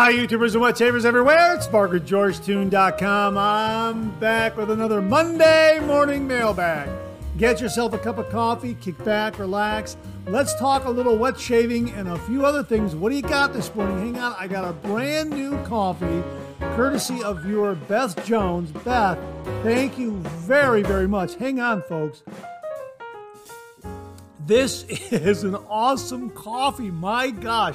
Hi, YouTubers and wet shavers everywhere. It's MargaretGeorgeTune.com. I'm back with another Monday morning mailbag. Get yourself a cup of coffee, kick back, relax. Let's talk a little wet shaving and a few other things. What do you got this morning? Hang on, I got a brand new coffee courtesy of viewer Beth Jones. Beth, thank you very, very much. Hang on, folks. This is an awesome coffee. My gosh.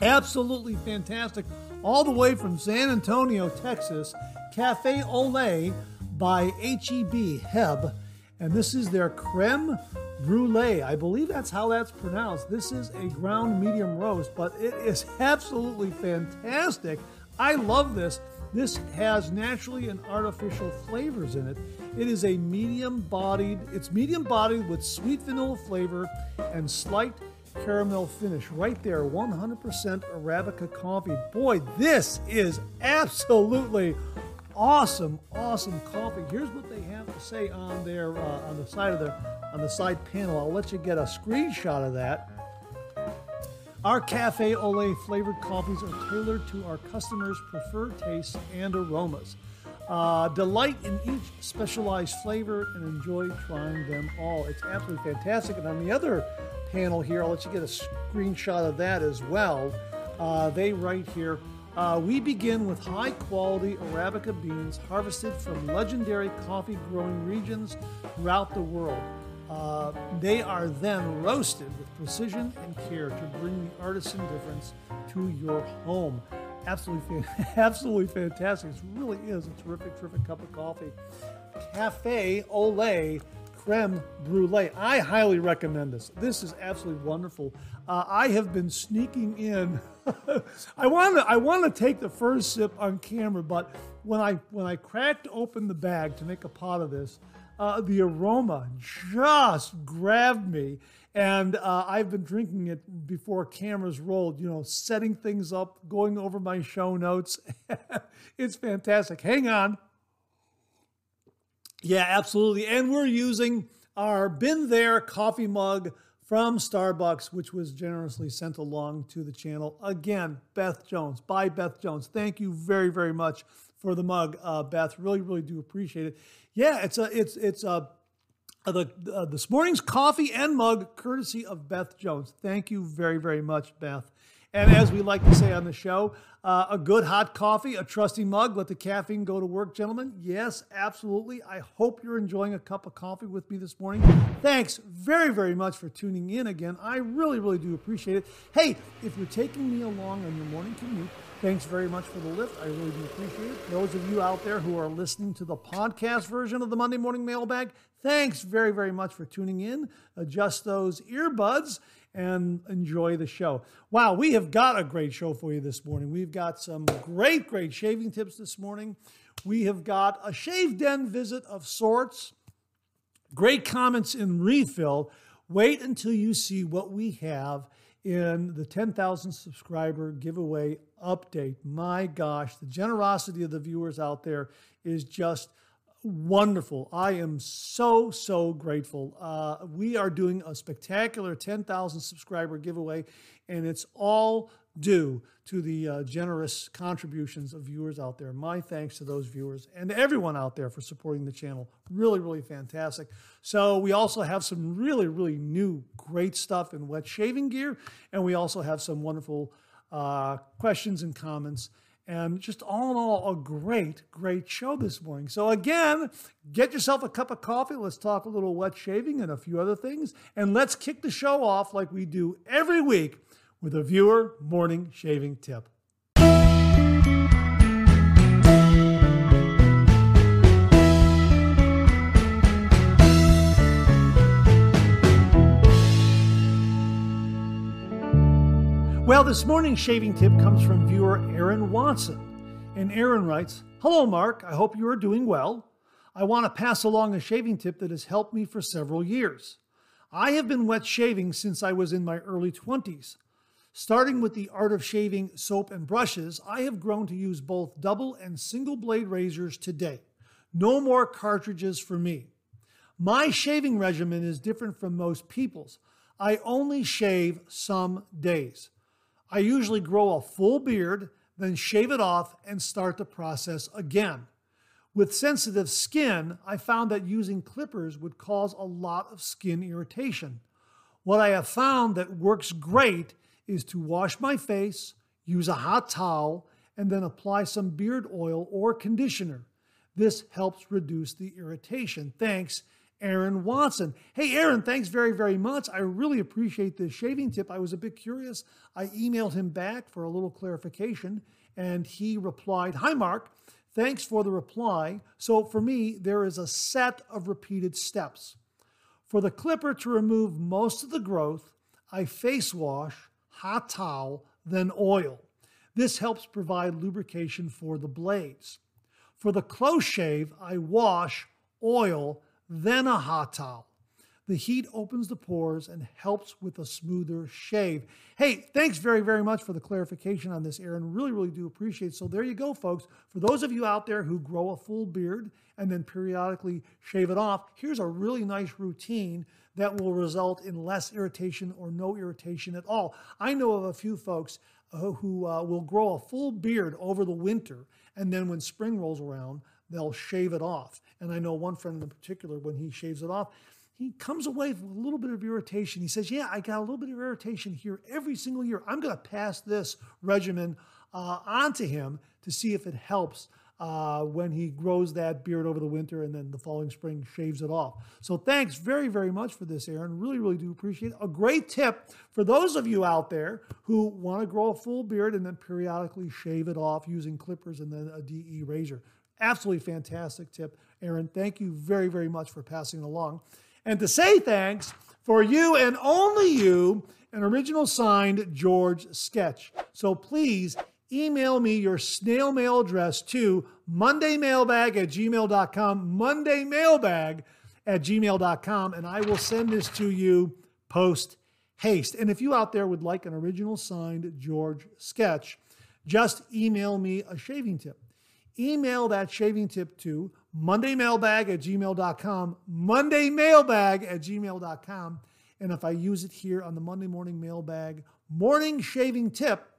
Absolutely fantastic. All the way from San Antonio, Texas, Cafe Ole by HEB, Heb. And this is their creme brulee. I believe that's how that's pronounced. This is a ground medium roast, but it is absolutely fantastic. I love this. This has naturally and artificial flavors in it. It is a medium bodied, it's medium bodied with sweet vanilla flavor and slight caramel finish right there 100% arabica coffee. Boy this is absolutely awesome awesome coffee. Here's what they have to say on their uh, on the side of the on the side panel. I'll let you get a screenshot of that. Our cafe ole flavored coffees are tailored to our customers preferred tastes and aromas uh, delight in each specialized flavor and enjoy trying them all. It's absolutely fantastic. And on the other panel here, I'll let you get a screenshot of that as well. Uh, they write here uh, We begin with high quality Arabica beans harvested from legendary coffee growing regions throughout the world. Uh, they are then roasted with precision and care to bring the artisan difference to your home absolutely, absolutely fantastic. It really is a terrific, terrific cup of coffee. Cafe Ole creme brulee. I highly recommend this. This is absolutely wonderful. Uh, I have been sneaking in. I want to I want to take the first sip on camera, but when I when I cracked open the bag to make a pot of this, uh, the aroma just grabbed me. And uh, I've been drinking it before cameras rolled, you know, setting things up, going over my show notes. it's fantastic. Hang on. Yeah, absolutely. And we're using our Been There coffee mug from Starbucks, which was generously sent along to the channel. Again, Beth Jones, by Beth Jones. Thank you very, very much for the mug, uh, Beth. Really, really do appreciate it. Yeah, it's a, it's, it's a, the, uh, this morning's coffee and mug, courtesy of Beth Jones. Thank you very, very much, Beth. And as we like to say on the show, uh, a good hot coffee, a trusty mug, let the caffeine go to work, gentlemen. Yes, absolutely. I hope you're enjoying a cup of coffee with me this morning. Thanks very, very much for tuning in again. I really, really do appreciate it. Hey, if you're taking me along on your morning commute, Thanks very much for the lift. I really do appreciate it. Those of you out there who are listening to the podcast version of the Monday Morning Mailbag, thanks very, very much for tuning in. Adjust those earbuds and enjoy the show. Wow, we have got a great show for you this morning. We've got some great, great shaving tips this morning. We have got a shave den visit of sorts, great comments in refill. Wait until you see what we have in the 10,000 subscriber giveaway update. My gosh, the generosity of the viewers out there is just wonderful. I am so, so grateful. Uh, we are doing a spectacular 10,000 subscriber giveaway, and it's all due to the uh, generous contributions of viewers out there. My thanks to those viewers and everyone out there for supporting the channel. Really, really fantastic. So, we also have some really, really new, great stuff in wet shaving gear, and we also have some wonderful uh, questions and comments. And just all in all, a great, great show this morning. So, again, get yourself a cup of coffee. Let's talk a little wet shaving and a few other things. And let's kick the show off like we do every week with a viewer morning shaving tip. Well, this morning's shaving tip comes from viewer Aaron Watson. And Aaron writes Hello, Mark. I hope you are doing well. I want to pass along a shaving tip that has helped me for several years. I have been wet shaving since I was in my early 20s. Starting with the art of shaving soap and brushes, I have grown to use both double and single blade razors today. No more cartridges for me. My shaving regimen is different from most people's. I only shave some days. I usually grow a full beard, then shave it off and start the process again. With sensitive skin, I found that using clippers would cause a lot of skin irritation. What I have found that works great is to wash my face, use a hot towel, and then apply some beard oil or conditioner. This helps reduce the irritation. Thanks, Aaron Watson. Hey, Aaron, thanks very, very much. I really appreciate this shaving tip. I was a bit curious. I emailed him back for a little clarification, and he replied Hi, Mark. Thanks for the reply. So, for me, there is a set of repeated steps. For the clipper to remove most of the growth, I face wash, hot towel, then oil. This helps provide lubrication for the blades. For the close shave, I wash, oil, then a hot towel. The heat opens the pores and helps with a smoother shave. Hey, thanks very, very much for the clarification on this, Aaron. Really, really do appreciate it. So there you go, folks. For those of you out there who grow a full beard and then periodically shave it off, here's a really nice routine that will result in less irritation or no irritation at all. I know of a few folks uh, who uh, will grow a full beard over the winter, and then when spring rolls around, they'll shave it off. And I know one friend in particular, when he shaves it off, he comes away with a little bit of irritation. He says, Yeah, I got a little bit of irritation here every single year. I'm going to pass this regimen uh, on to him to see if it helps uh, when he grows that beard over the winter and then the following spring shaves it off. So thanks very, very much for this, Aaron. Really, really do appreciate it. A great tip for those of you out there who want to grow a full beard and then periodically shave it off using clippers and then a DE razor. Absolutely fantastic tip, Aaron. Thank you very, very much for passing along. And to say thanks, for you and only you, an original signed George sketch. So please email me your snail mail address to mondaymailbag at gmail.com, mondaymailbag at gmail.com, and I will send this to you post haste. And if you out there would like an original signed George sketch, just email me a shaving tip. Email that shaving tip to mondaymailbag at gmail.com, mondaymailbag at gmail.com. And if I use it here on the Monday morning mailbag morning shaving tip,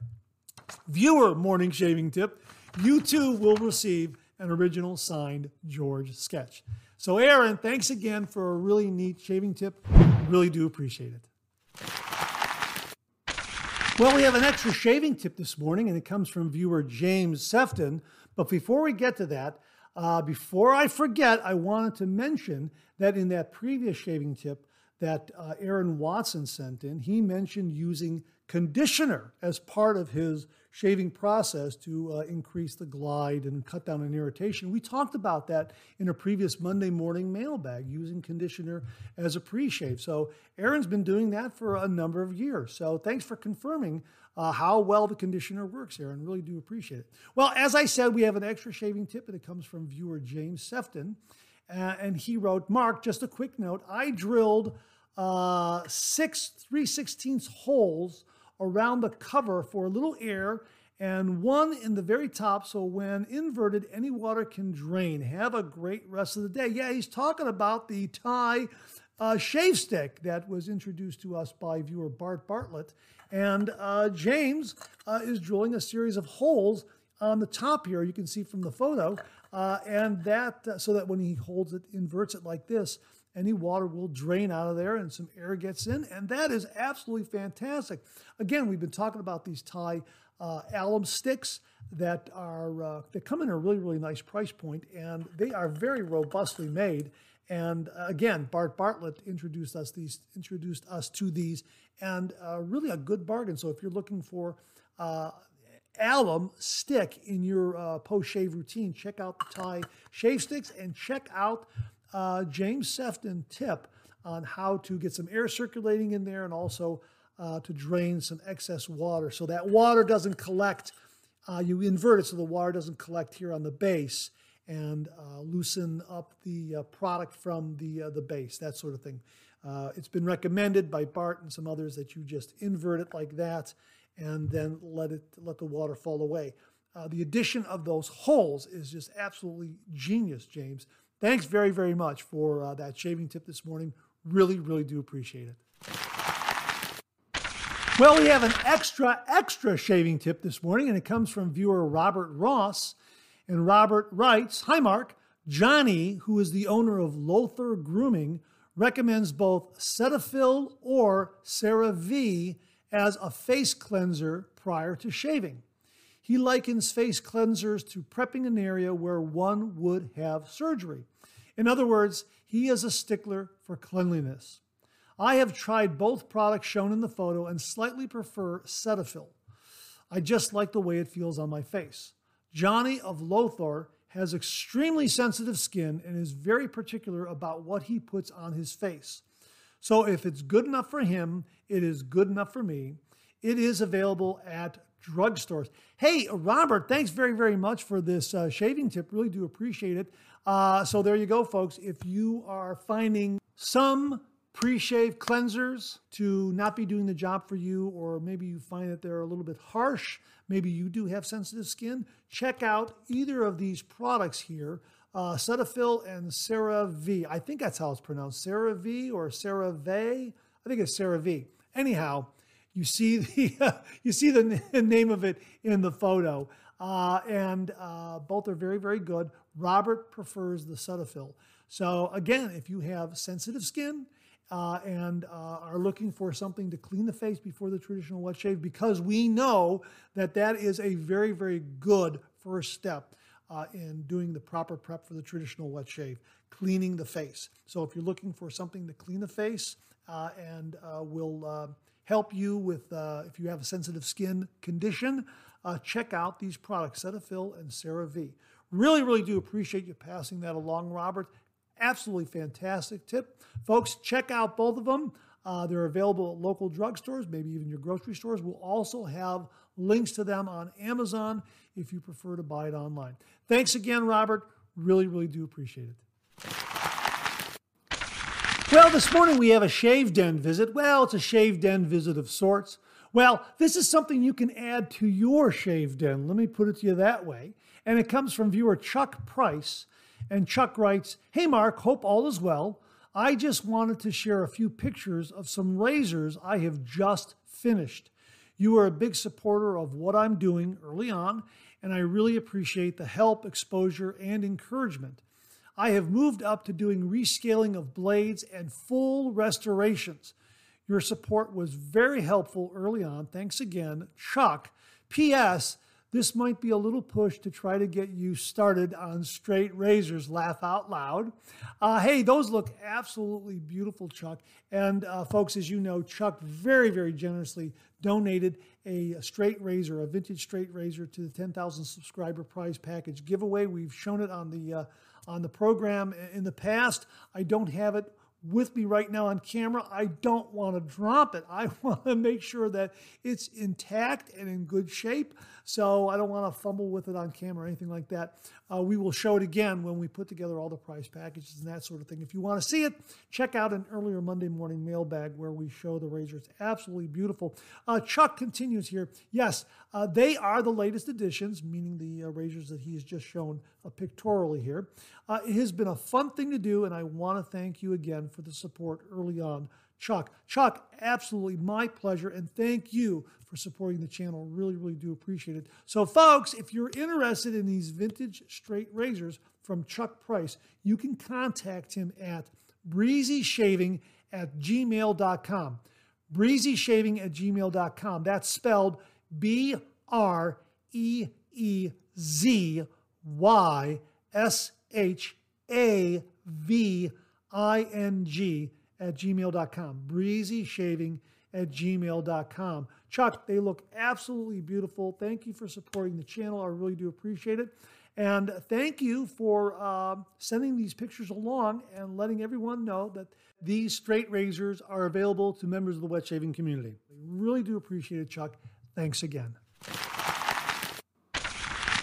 viewer morning shaving tip, you too will receive an original signed George sketch. So, Aaron, thanks again for a really neat shaving tip. Really do appreciate it. Well, we have an extra shaving tip this morning, and it comes from viewer James Sefton. But before we get to that, uh, before I forget, I wanted to mention that in that previous shaving tip that uh, Aaron Watson sent in, he mentioned using conditioner as part of his shaving process to uh, increase the glide and cut down on irritation. We talked about that in a previous Monday morning mailbag, using conditioner as a pre shave. So, Aaron's been doing that for a number of years. So, thanks for confirming uh, how well the conditioner works, Aaron. Really do appreciate it. Well, as I said, we have an extra shaving tip, and it comes from viewer James Sefton. Uh, and he wrote, Mark, just a quick note. I drilled uh, six 3 16 holes around the cover for a little air and one in the very top so when inverted any water can drain have a great rest of the day yeah he's talking about the Thai uh, shave stick that was introduced to us by viewer bart bartlett and uh, james uh, is drilling a series of holes on the top here you can see from the photo uh, and that uh, so that when he holds it inverts it like this any water will drain out of there and some air gets in, and that is absolutely fantastic. Again, we've been talking about these Thai uh, alum sticks that are uh, they come in a really really nice price point, and they are very robustly made. And uh, again, Bart Bartlett introduced us these introduced us to these, and uh, really a good bargain. So if you're looking for uh, alum stick in your uh, post shave routine, check out the Thai shave sticks and check out uh, James Sefton tip on how to get some air circulating in there and also uh, to drain some excess water. So that water doesn't collect, you invert it so the water doesn't collect here on the base and uh, loosen up the uh, product from the, uh, the base, that sort of thing. it's been recommended by Bart and some others that you just invert it like that and then let it let the water fall away. the addition of those holes is just absolutely genius, James. Thanks very, very much for uh, that shaving tip this morning. Really, really do appreciate it. Well, we have an extra, extra shaving tip this morning, and it comes from viewer Robert Ross. And Robert writes Hi, Mark. Johnny, who is the owner of Lothar Grooming, recommends both Cetaphil or CeraVe as a face cleanser prior to shaving. He likens face cleansers to prepping an area where one would have surgery. In other words, he is a stickler for cleanliness. I have tried both products shown in the photo and slightly prefer Cetaphil. I just like the way it feels on my face. Johnny of Lothar has extremely sensitive skin and is very particular about what he puts on his face. So if it's good enough for him, it is good enough for me. It is available at drugstores. Hey, Robert, thanks very, very much for this uh, shaving tip. Really do appreciate it. Uh, so there you go, folks. If you are finding some pre-shave cleansers to not be doing the job for you, or maybe you find that they're a little bit harsh, maybe you do have sensitive skin, check out either of these products here, uh, Cetaphil and CeraVe. I think that's how it's pronounced, CeraVe or CeraVe. I think it's CeraVe. Anyhow, you see the you see the name of it in the photo, uh, and uh, both are very very good. Robert prefers the Cetaphil. So again, if you have sensitive skin, uh, and uh, are looking for something to clean the face before the traditional wet shave because we know that that is a very, very good first step uh, in doing the proper prep for the traditional wet shave, cleaning the face. So if you're looking for something to clean the face uh, and uh, will uh, help you with if you have a sensitive skin condition, check out these products, Cetaphil and CeraVe. Really, really do appreciate you passing that along, Robert. Absolutely fantastic tip. Folks, check out both of them. Uh, they're available at local drugstores, maybe even your grocery stores. We'll also have links to them on Amazon if you prefer to buy it online. Thanks again, Robert. Really, really do appreciate it. Well, this morning we have a shave den visit. Well, it's a shave den visit of sorts. Well, this is something you can add to your shave den. Let me put it to you that way. And it comes from viewer Chuck Preiss. And Chuck writes Hey, Mark, hope all is well. I just wanted to share a few pictures of some razors I have just finished. You are a big supporter of what I'm doing early on, and I really appreciate the help, exposure, and encouragement. I have moved up to doing rescaling of blades and full restorations. Your support was very helpful early on. Thanks again, Chuck. P.S. This might be a little push to try to get you started on straight razors. Laugh out loud. Uh, hey, those look absolutely beautiful, Chuck. And uh, folks, as you know, Chuck very, very generously donated a, straight razor, a vintage straight razor, to the 10,000 subscriber prize package giveaway. We've shown it on the uh, on the program in the past. I don't have it with me right now on camera. I don't want to drop it. I want to make sure that it's intact and in good shape. So I don't want to fumble with it on camera or anything like that. Uh, we will show it again when we put together all the price packages and that sort of thing. If you want to see it, check out an earlier Monday morning mailbag where we show the razor. It's absolutely beautiful. Uh, Chuck continues here. Yes, uh, they are the latest additions, meaning the uh, razors that he has just shown uh, pictorially here. Uh, it has been a fun thing to do, and I want to thank you again for the support early on Chuck. Chuck, absolutely my pleasure, and thank you for supporting the channel. Really, really do appreciate it. So, folks, if you're interested in these vintage straight razors from Chuck Preiss, you can contact him at breezyshaving at gmail.com. Breezyshaving at gmail.com. That's spelled B R E E Z Y S H A V I N G at gmail.com. Breezy shaving at gmail.com. Chuck, they look absolutely beautiful. Thank you for supporting the channel. I really do appreciate it. And thank you for uh, sending these pictures along and letting everyone know that these straight razors are available to members of the wet shaving community. I really do appreciate it, Chuck. Thanks again.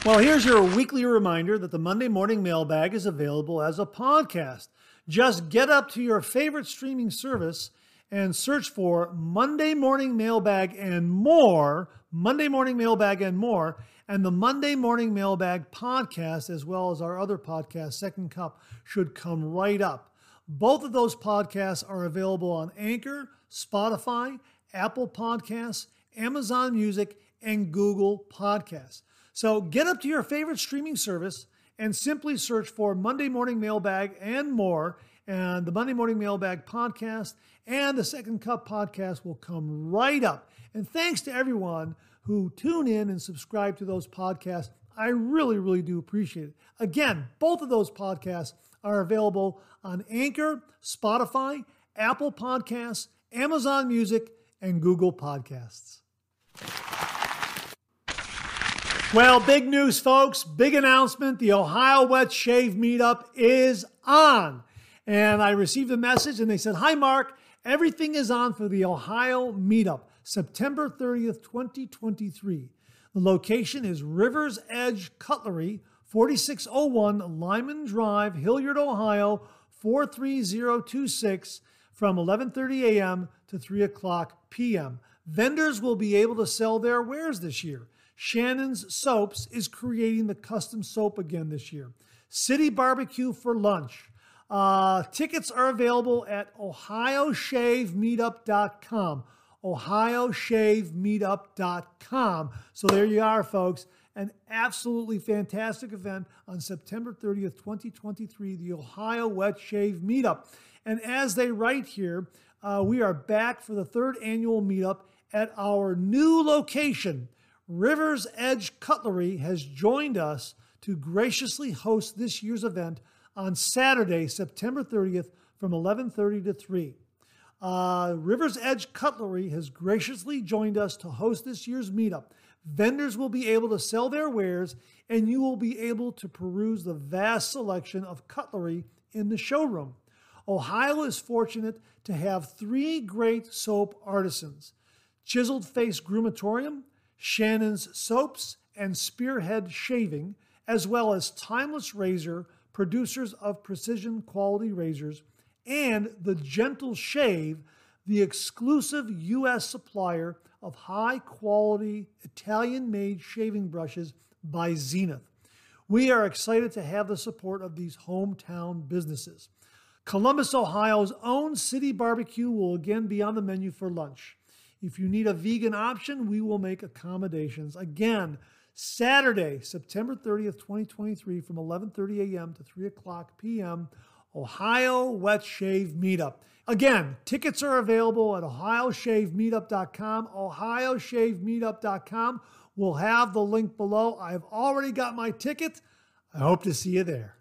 Well, here's your weekly reminder that the Monday Morning Mailbag is available as a podcast. Just get up to your favorite streaming service and search for Monday Morning Mailbag and more, Monday Morning Mailbag and more, and the Monday Morning Mailbag podcast, as well as our other podcast, Second Cup, should come right up. Both of those podcasts are available on Anchor, Spotify, Apple Podcasts, Amazon Music, and Google Podcasts. So get up to your favorite streaming service and simply search for Monday Morning Mailbag and more. And the Monday Morning Mailbag podcast and the Second Cup podcast will come right up. And thanks to everyone who tune in and subscribe to those podcasts. I really, really do appreciate it. Again, both of those podcasts are available on Anchor, Spotify, Apple Podcasts, Amazon Music, and Google Podcasts. Well, big news, folks. Big announcement. The Ohio Wet Shave Meetup is on. And I received a message and they said, Hi, Mark. Everything is on for the Ohio Meetup, September 30th, 2023. The location is Rivers Edge Cutlery, 4601 Lyman Drive, Hilliard, Ohio, 43026 from 11:30 a.m. to 3 o'clock p.m. Vendors will be able to sell their wares this year. Shannon's Soaps is creating the custom soap again this year. City Barbecue for lunch. Uh, tickets are available at ohioshavemeetup.com. ohioshavemeetup.com. So there you are, folks. An absolutely fantastic event on September 30th, 2023, the Ohio Wet Shave Meetup. And as they write here, uh, we are back for the third annual meetup at our new location, Rivers Edge Cutlery has joined us to graciously host this year's event on Saturday, September 30th from 11:30 to 3. Uh, Rivers Edge Cutlery has graciously joined us to host this year's meetup. Vendors will be able to sell their wares, and you will be able to peruse the vast selection of cutlery in the showroom. Ohio is fortunate to have three great soap artisans Chiseled Face Groomatorium, Shannon's Soaps, and Spearhead Shaving, as well as Timeless Razor, producers of precision quality razors, and The Gentle Shave, the exclusive U.S. supplier of high quality Italian made shaving brushes by Zenith. We are excited to have the support of these hometown businesses. Columbus, Ohio's own City Barbecue will again be on the menu for lunch. If you need a vegan option, we will make accommodations. Again, Saturday, September 30th, 2023, from 11:30 a.m. to 3 o'clock p.m. Ohio Wet Shave Meetup. Again, tickets are available at ohioshavemeetup.com. Ohioshavemeetup.com. We'll have the link below. I've already got my ticket. I hope to see you there.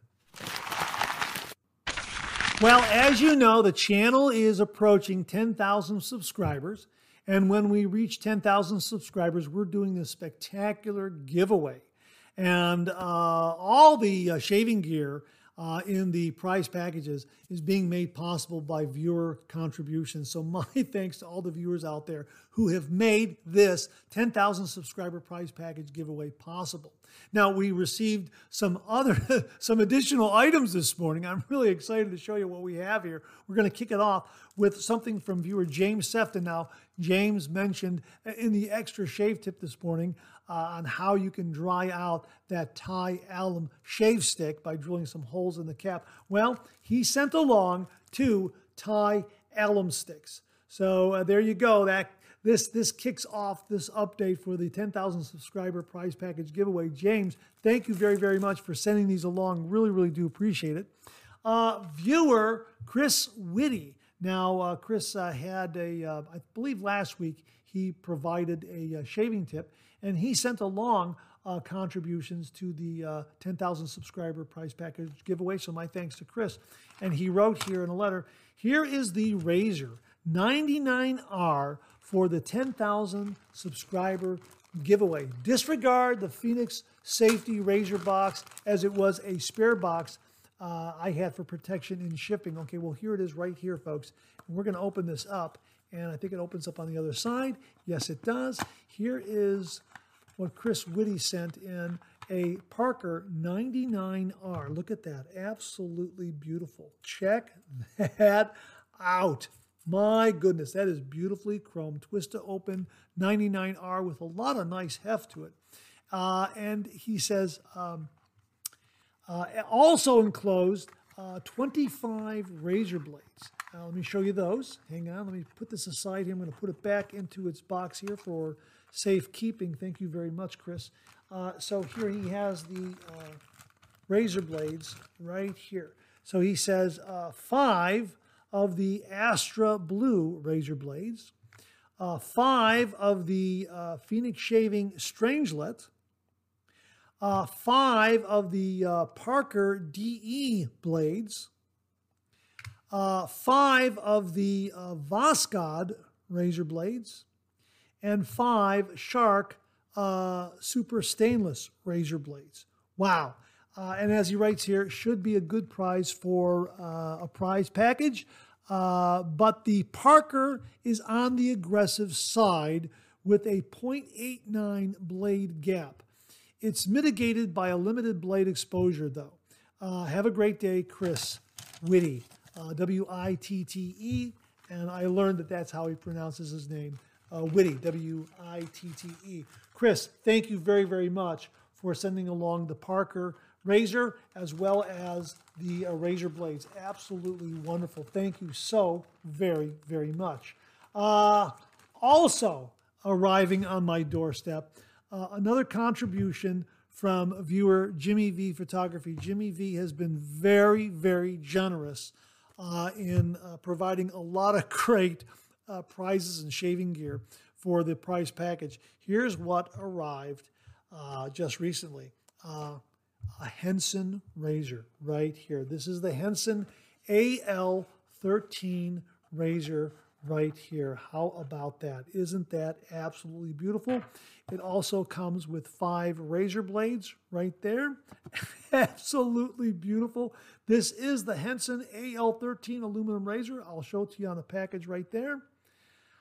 Well, as you know, the channel is approaching 10,000 subscribers. And when we reach 10,000 subscribers, we're doing this spectacular giveaway. And uh, all the uh, shaving gear uh, in the prize packages is being made possible by viewer contributions. So, my thanks to all the viewers out there who have made this 10,000 subscriber prize package giveaway possible. Now, we received some other, some additional items this morning. I'm really excited to show you what we have here. We're going to kick it off with something from viewer James Sefton. Now, James mentioned in the extra shave tip this morning uh, on how you can dry out that Thai alum shave stick by drilling some holes in the cap. Well, he sent along two Thai alum sticks. So uh, there you go. That this this kicks off this update for the 10,000 subscriber prize package giveaway. James, thank you very very much for sending these along. Really really do appreciate it. Uh, viewer Chris Witte. Now uh, Chris uh, had a uh, I believe last week he provided a uh, shaving tip and he sent along uh, contributions to the uh, 10,000 subscriber prize package giveaway. So my thanks to Chris. And he wrote here in a letter, here is the razor 99R for the 10,000 subscriber giveaway. Disregard the Phoenix Safety Razor box as it was a spare box uh, I had for protection in shipping. Okay, well, here it is right here, folks. We're going to open this up, and I think it opens up on the other side. Yes, it does. Here is what Chris Witte sent in a Parker 99R. Look at that. Absolutely beautiful. Check that out. My goodness, that is beautifully chrome Twist to open 99R with a lot of nice heft to it. Uh, and he says, um, uh, also enclosed uh, 25 razor blades. Let me show you those. Hang on, let me put this aside here. I'm going to put it back into its box here for safekeeping. Thank you very much, Chris. Uh, so here he has the uh, razor blades right here. So he says uh, five of the Astra Blue razor blades, uh, five of the uh, Phoenix Shaving Strangelet, uh, five of the uh, Parker DE blades, uh, five of the uh, Voskhod razor blades, and five Shark Super Stainless razor blades. Wow. And as he writes here, should be a good prize for a prize package. Uh, but the Parker is on the aggressive side with a 0.89 blade gap. It's mitigated by a limited blade exposure, though. Uh, have a great day, Chris Witte, uh, W I T T E. And I learned that that's how he pronounces his name, uh, W I T T E. Chris, thank you very, very much for sending along the Parker razor as well as the uh, razor blades. Absolutely wonderful. Thank you so very, very much. Uh, also arriving on my doorstep, uh, another contribution from viewer Jimmy V Photography. Jimmy V has been very, very generous uh, in uh, providing a lot of great uh, prizes and shaving gear for the prize package. Here's what arrived just recently a Henson razor right here. This is the Henson AL13 razor right here. How about that? Isn't that absolutely beautiful? It also comes with five razor blades right there. absolutely beautiful. This is the Henson AL13 aluminum razor. I'll show it to you on the package right there.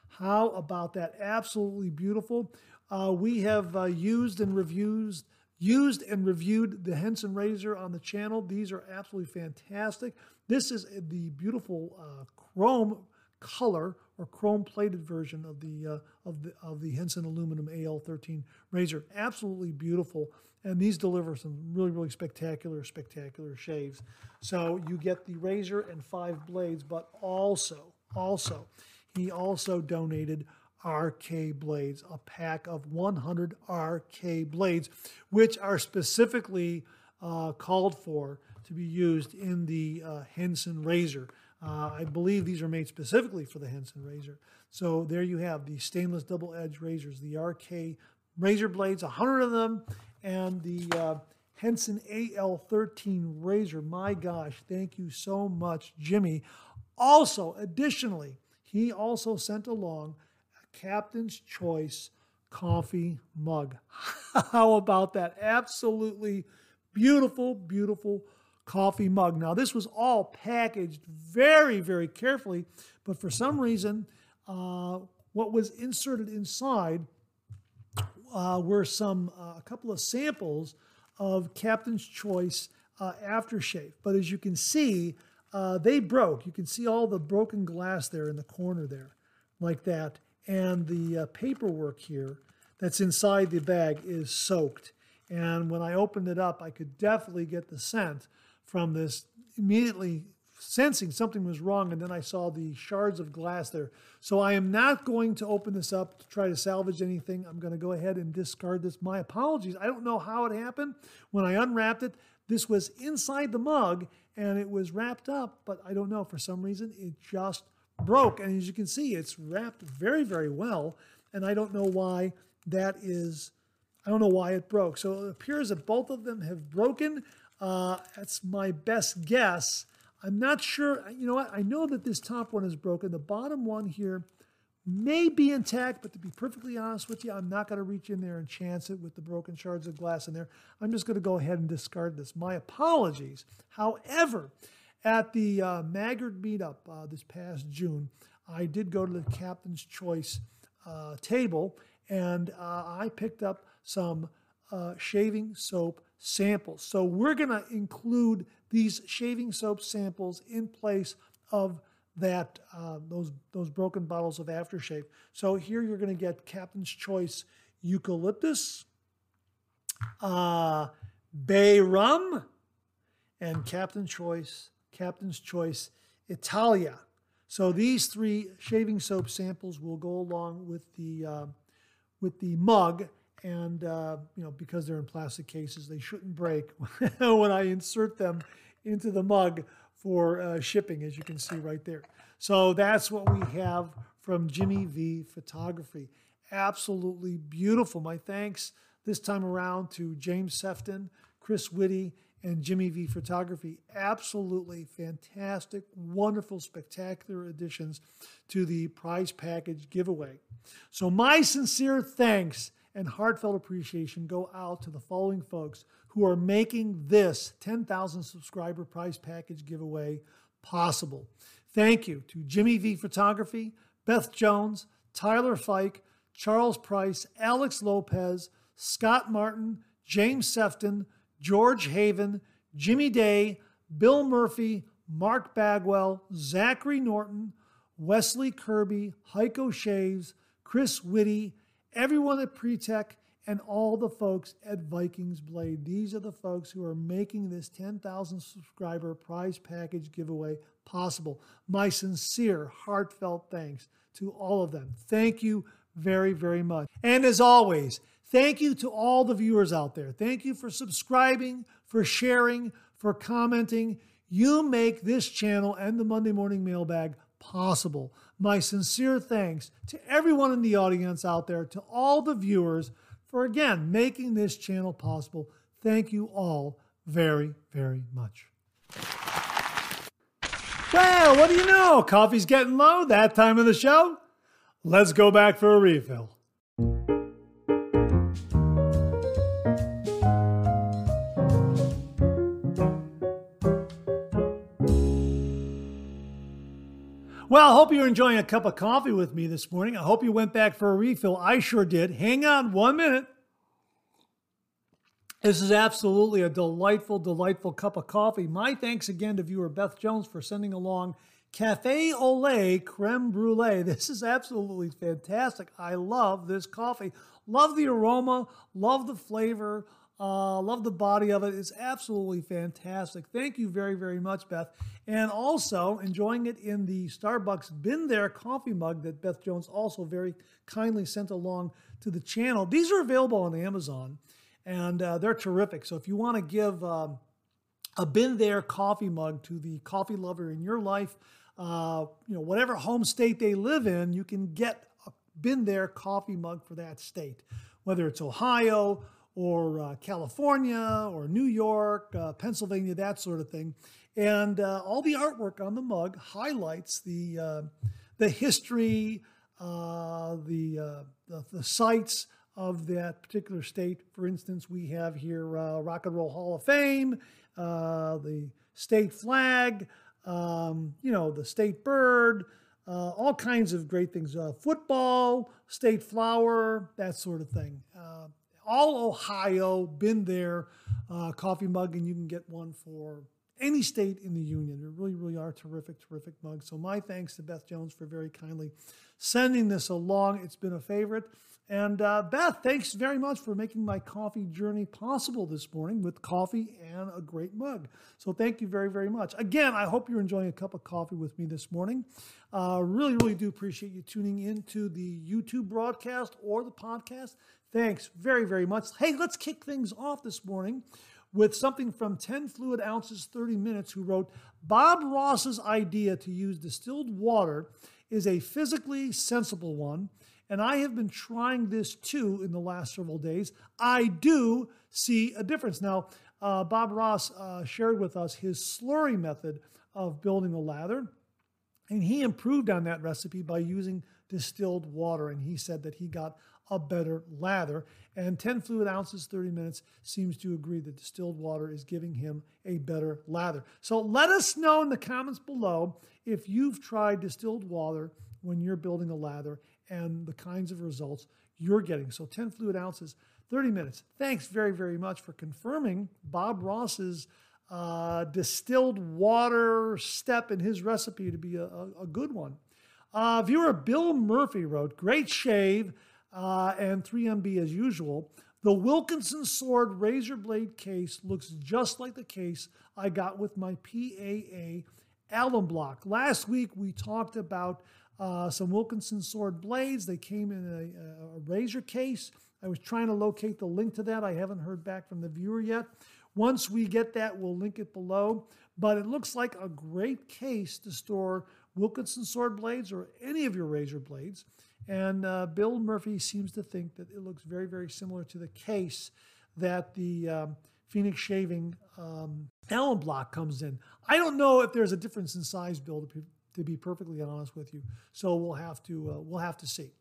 How about that? Absolutely beautiful. Uh, we have uh, used and reviewed used and reviewed the Henson razor on the channel. These are absolutely fantastic. This is the beautiful uh, chrome color or chrome plated version of the uh, of the of the Henson aluminum AL13 razor. Absolutely beautiful, and these deliver some really really spectacular spectacular shaves. So you get the razor and five blades, but also also he also donated RK blades, a pack of 100 RK blades, which are specifically uh, called for to be used in the uh, Henson razor. Uh, I believe these are made specifically for the Henson razor. So there you have the stainless double edged razors, the RK razor blades, 100 of them, and the uh, Henson AL13 razor. My gosh, thank you so much, Jimmy. Also, additionally, he also sent along Captain's Choice coffee mug. How about that? Absolutely beautiful, beautiful coffee mug. Now, this was all packaged very, very carefully, but for some reason, uh, what was inserted inside uh, were some uh, a couple of samples of Captain's Choice uh, aftershave. But as you can see, uh, they broke. You can see all the broken glass there in the corner there, like that and the uh, paperwork here that's inside the bag is soaked. And when I opened it up, I could definitely get the scent from this, immediately sensing something was wrong. And then I saw the shards of glass there. So I am not going to open this up to try to salvage anything. I'm going to go ahead and discard this. My apologies. I don't know how it happened. When I unwrapped it, this was inside the mug and it was wrapped up, but I don't know. For some reason, it just broke. And as you can see, it's wrapped very, very well. And I don't know why that is, I don't know why it broke. So it appears that both of them have broken. Uh, that's my best guess. I'm not sure. You know what? I know that this top one is broken. The bottom one here may be intact, but to be perfectly honest with you, I'm not going to reach in there and chance it with the broken shards of glass in there. I'm just going to go ahead and discard this. My apologies. However, at the uh, Maggard meetup uh, this past June, I did go to the Captain's Choice uh, table and uh, I picked up some uh, shaving soap samples. So we're going to include these shaving soap samples in place of that uh, those those broken bottles of aftershave. So here you're going to get Captain's Choice eucalyptus, bay rum, and Captain's Choice Captain's Choice Italia. So these three shaving soap samples will go along with the uh, with the mug, and uh, you know because they're in plastic cases, they shouldn't break when I insert them into the mug for uh, shipping, as you can see right there. So that's what we have from Jimmy V Photography. Absolutely beautiful. My thanks this time around to James Sefton, Chris Witte, and Jimmy V Photography. Absolutely fantastic, wonderful, spectacular additions to the prize package giveaway. So, my sincere thanks and heartfelt appreciation go out to the following folks who are making this 10,000 subscriber prize package giveaway possible. Thank you to Jimmy V Photography, Beth Jones, Tyler Fike, Charles Preiss, Alex Lopez, Scott Martin, James Sefton, George Haven, Jimmy Day, Bill Murphy, Mark Bagwell, Zachary Norton, Wesley Kirby, Heiko Shaves, Chris Witte, everyone at Pretech, and all the folks at Vikings Blade. These are the folks who are making this 10,000 subscriber prize package giveaway possible. My sincere, heartfelt thanks to all of them. Thank you very, very much. And as always, Thank you to all the viewers out there. Thank you for subscribing, for sharing, for commenting. You make this channel and the Monday Morning Mailbag possible. My sincere thanks to everyone in the audience out there, to all the viewers, for again making this channel possible. Thank you all very, very much. Well, what do you know? Coffee's getting low that time of the show. Let's go back for a refill. Well, I hope you're enjoying a cup of coffee with me this morning. I hope you went back for a refill. I sure did. Hang on one minute. This is absolutely a delightful, delightful cup of coffee. My thanks again to viewer Beth Jones for sending along Cafe Ole creme brulee. This is absolutely fantastic. I love this coffee. Love the aroma, love the flavor. Uh, love the body of it. It's absolutely fantastic. Thank you very, very much, Beth. And also enjoying it in the Starbucks Been There coffee mug that Beth Jones also very kindly sent along to the channel. These are available on Amazon and uh, they're terrific. So if you want to give um, a Been There coffee mug to the coffee lover in your life, uh, you know, whatever home state they live in, you can get a Been There coffee mug for that state, whether it's Ohio or uh, California or New York, uh, Pennsylvania, that sort of thing. And uh, all the artwork on the mug highlights the, uh, the history, uh, the, uh, the, the, sites of that particular state. For instance, we have here Rock and Roll Hall of Fame, the state flag, um, you know, the state bird, uh, all kinds of great things. Uh, football, state flower, that sort of thing. Uh, all Ohio, been there, uh, coffee mug, and you can get one for any state in the union. They really, really are terrific, terrific mugs. So my thanks to Beth Jones for very kindly sending this along. It's been a favorite. And uh, Beth, thanks very much for making my coffee journey possible this morning with coffee and a great mug. So thank you very, very much. Again, I hope you're enjoying a cup of coffee with me this morning. Uh, really, really do appreciate you tuning into the YouTube broadcast or the podcast. Thanks very, very much. Hey, let's kick things off this morning with something from 10 Fluid Ounces 30 Minutes, who wrote Bob Ross's idea to use distilled water is a physically sensible one, and I have been trying this too in the last several days. I do see a difference. Now, uh, Bob Ross uh, shared with us his slurry method of building a lather, and he improved on that recipe by using distilled water, and he said that he got a better lather. And 10 fluid ounces, 30 minutes seems to agree that distilled water is giving him a better lather. So let us know in the comments below if you've tried distilled water when you're building a lather and the kinds of results you're getting. So 10 fluid ounces, 30 minutes. Thanks very, very much for confirming Bob Ross's uh, distilled water step in his recipe to be a, a, good one. Uh, viewer Bill Murphy wrote, Great shave uh, and 3MB as usual. The Wilkinson Sword razor blade case looks just like the case I got with my PAA alum block. Last week we talked about uh, some Wilkinson sword blades. They came in a, a razor case. I was trying to locate the link to that. I haven't heard back from the viewer yet. Once we get that, we'll link it below. But it looks like a great case to store Wilkinson sword blades or any of your razor blades. And uh, Bill Murphy seems to think that it looks very, very similar to the case that the um, Phoenix Shaving um, alum block comes in. I don't know if there's a difference in size, Bill, to be, to be perfectly honest with you. So we'll have to uh, we'll have to see.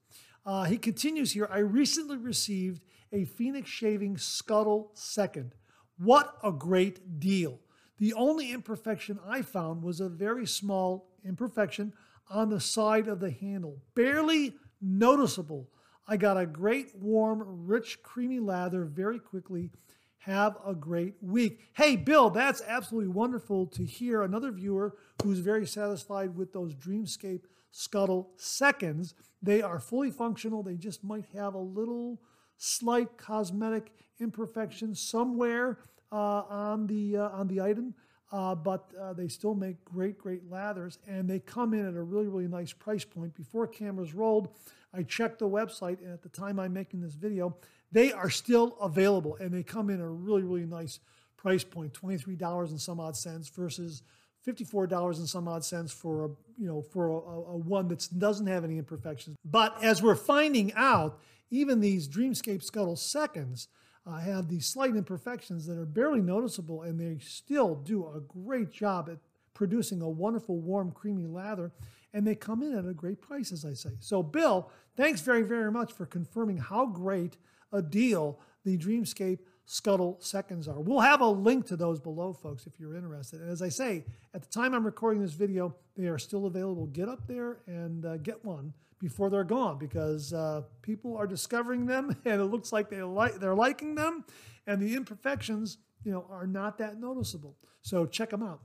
Uh, he continues here. I recently received a Phoenix Shaving Scuttle Second. What a great deal! The only imperfection I found was a very small imperfection on the side of the handle, barely noticeable. I got a great, warm, rich, creamy lather very quickly. Have a great week. Hey, Bill, that's absolutely wonderful to hear. Another viewer who's very satisfied with those Dreamscape Scuttle seconds. They are fully functional. They just might have a little slight cosmetic imperfection somewhere uh, on the uh, on the item, uh, but uh, they still make great great lathers, and they come in at a really really nice price point. Before cameras rolled, I checked the website, and at the time I'm making this video, they are still available, and they come in at a really really nice price point, $23 and some odd cents versus $54 and some odd cents for a you know for a, a, one that doesn't have any imperfections but as we're finding out even these dreamscape scuttle seconds uh, have these slight imperfections that are barely noticeable, and they still do a great job at producing a wonderful, warm, creamy lather. And they come in at a great price, as I say. So, Bill, thanks very, very much for confirming how great a deal the Dreamscape Scuttle seconds are. We'll have a link to those below, folks, if you're interested. And as I say, at the time I'm recording this video, they are still available. Get up there and uh, get one before they're gone because uh, people are discovering them and it looks like they like they're liking them and the imperfections you know are not that noticeable. So check them out.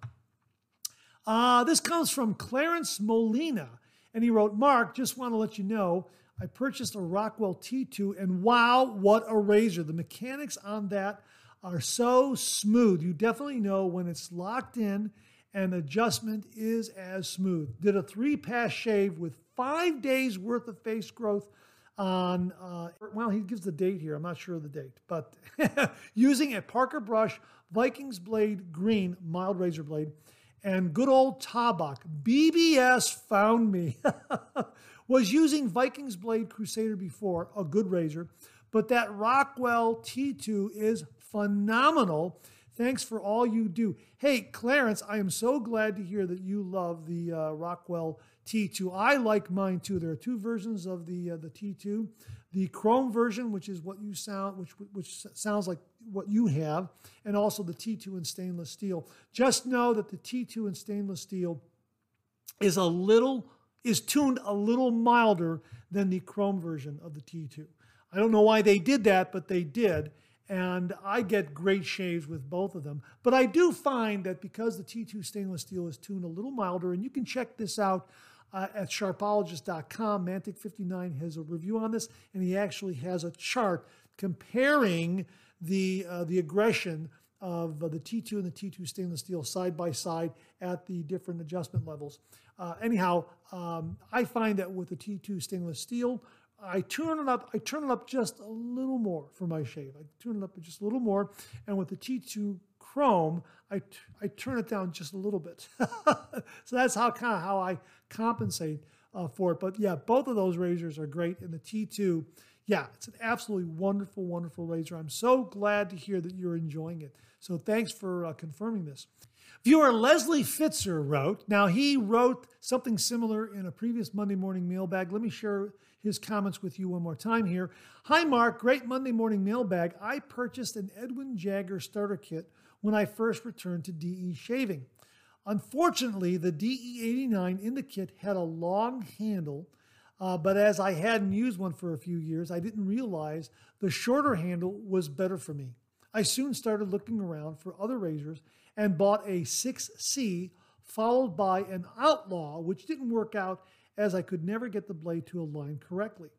Uh, this comes from clarence molina and he wrote mark just want to let you know i purchased a rockwell t2 and wow what a razor. The mechanics on that are so smooth. You definitely know when it's locked in and adjustment is as smooth. Did a three pass shave with five days worth of face growth on, uh, well, he gives the date here. I'm not sure of the date, but using a Parker brush, Vikings blade green, mild razor blade, and good old Tabak. BBS found me. Was using Vikings blade Crusader before, a good razor, but that Rockwell T2 is phenomenal. Thanks for all you do. Hey, Clarence, I am so glad to hear that you love the uh, Rockwell T2. I like mine too. There are two versions of the uh, the T2. The chrome version, which is what you sound, which which sounds like what you have, and also the T2 in stainless steel. Just know that the T2 in stainless steel is a little is tuned a little milder than the chrome version of the T2. I don't know why they did that, but they did. And I get great shaves with both of them. But I do find that because the T2 stainless steel is tuned a little milder, and you can check this out uh, at sharpologist.com. Mantic59 has a review on this, and he actually has a chart comparing the, uh, the aggression of uh, the T2 and the T2 stainless steel side by side at the different adjustment levels. Uh, anyhow, um, I find that with the T2 stainless steel, I turn it up. I turn it up just a little more for my shave. I turn it up just a little more, and with the T2 Chrome, I, I turn it down just a little bit. so that's how kind of how I compensate uh, for it. But yeah, both of those razors are great. And the T2, yeah, it's an absolutely wonderful, wonderful razor. I'm so glad to hear that you're enjoying it. So thanks for uh, confirming this. Viewer Leslie Fitzer wrote, now he wrote something similar in a previous Monday morning mailbag. Let me share his comments with you one more time here. Hi, Mark. Great Monday morning mailbag. I purchased an Edwin Jagger starter kit when I first returned to DE shaving. Unfortunately, the DE89 in the kit had a long handle, uh, but as I hadn't used one for a few years, I didn't realize the shorter handle was better for me. I soon started looking around for other razors and bought a 6C followed by an Outlaw, which didn't work out as I could never get the blade to align correctly.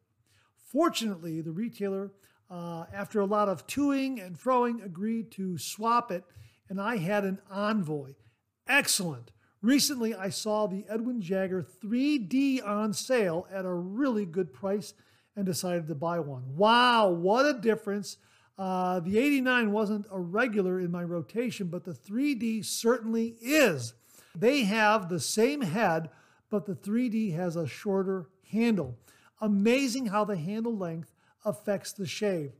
Fortunately, the retailer uh, after a lot of toing and froing, agreed to swap it, and I had an Envoy. Excellent. Recently, I saw the Edwin Jagger 3D on sale at a really good price and decided to buy one. Wow, what a difference! Uh, the 89 wasn't a regular in my rotation, but the 3D certainly is. They have the same head, but the 3D has a shorter handle. Amazing how the handle length affects the shave.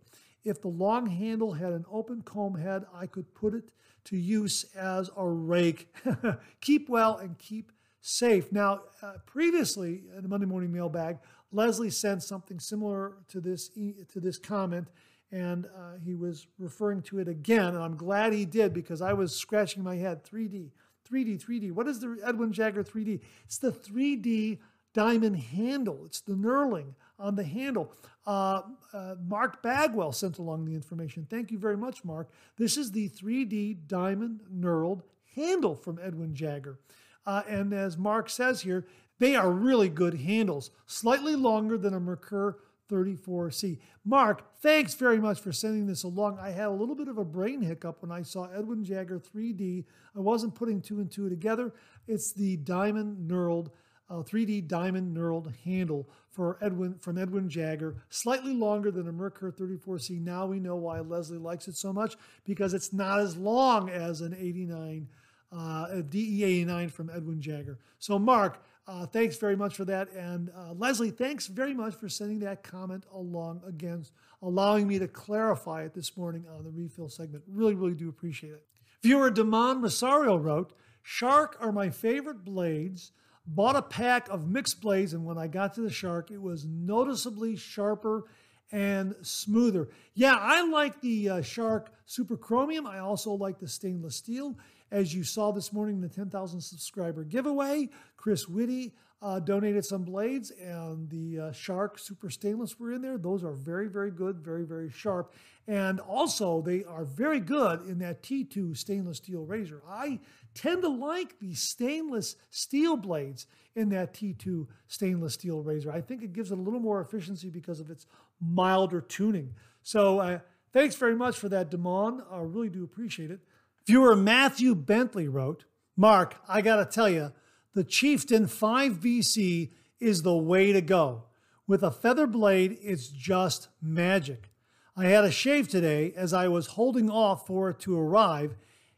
If the long handle had an open comb head, I could put it to use as a rake. keep well and keep safe. Now, uh, previously in the Monday Morning Mailbag, Leslie sent something similar to this to this comment, and uh, he was referring to it again. And I'm glad he did because I was scratching my head. 3D, 3D, 3D. What is the Edwin Jagger 3D? It's the 3D diamond handle. It's the knurling on the handle. Uh, uh, Mark Bagwell sent along the information. Thank you very much, Mark. This is the 3D diamond knurled handle from Edwin Jagger. Uh, and as Mark says here, they are really good handles, slightly longer than a Merkur 34C. Mark, thanks very much for sending this along. I had a little bit of a brain hiccup when I saw Edwin Jagger 3D. I wasn't putting two and two together. It's the diamond knurled, uh, 3D diamond knurled handle for Edwin from Edwin Jagger, slightly longer than a Merkur 34C. Now we know why Leslie likes it so much because it's not as long as an 89, uh, a DE 89 from Edwin Jagger. So, Mark, uh, thanks very much for that. And uh, Leslie, thanks very much for sending that comment along again, allowing me to clarify it this morning on the refill segment. Really, really do appreciate it. Viewer Damon Rosario wrote, Shark are my favorite blades. Bought a pack of mixed blades, and when I got to the Shark, it was noticeably sharper and smoother. Yeah, I like the uh, Shark Super Chromium. I also like the stainless steel. As you saw this morning, the 10,000 subscriber giveaway, Chris Witte uh, donated some blades, and the uh, Shark Super Stainless were in there. Those are very, very good, very, very sharp. And also, they are very good in that T2 stainless steel razor. I tend to like the stainless steel blades in that T2 stainless steel razor. I think it gives it a little more efficiency because of its milder tuning. So, uh, thanks very much for that, Damon. I really do appreciate it. Viewer Matthew Bentley wrote, Mark, I got to tell you, the Chieftain 5BC is the way to go. With a feather blade, it's just magic. I had a shave today as I was holding off for it to arrive,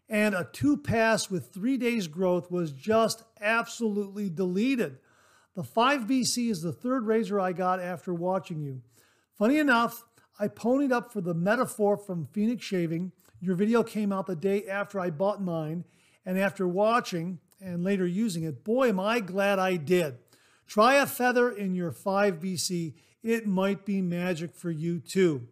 and a two pass with three days growth was just absolutely deleted. The 5BC is the third razor I got after watching you. Funny enough, I ponied up for the Metaphor from Phoenix Shaving your video came out the day after I bought mine, and after watching and later using it, boy, am I glad I did. Try a feather in your 5BC. It might be magic for you too.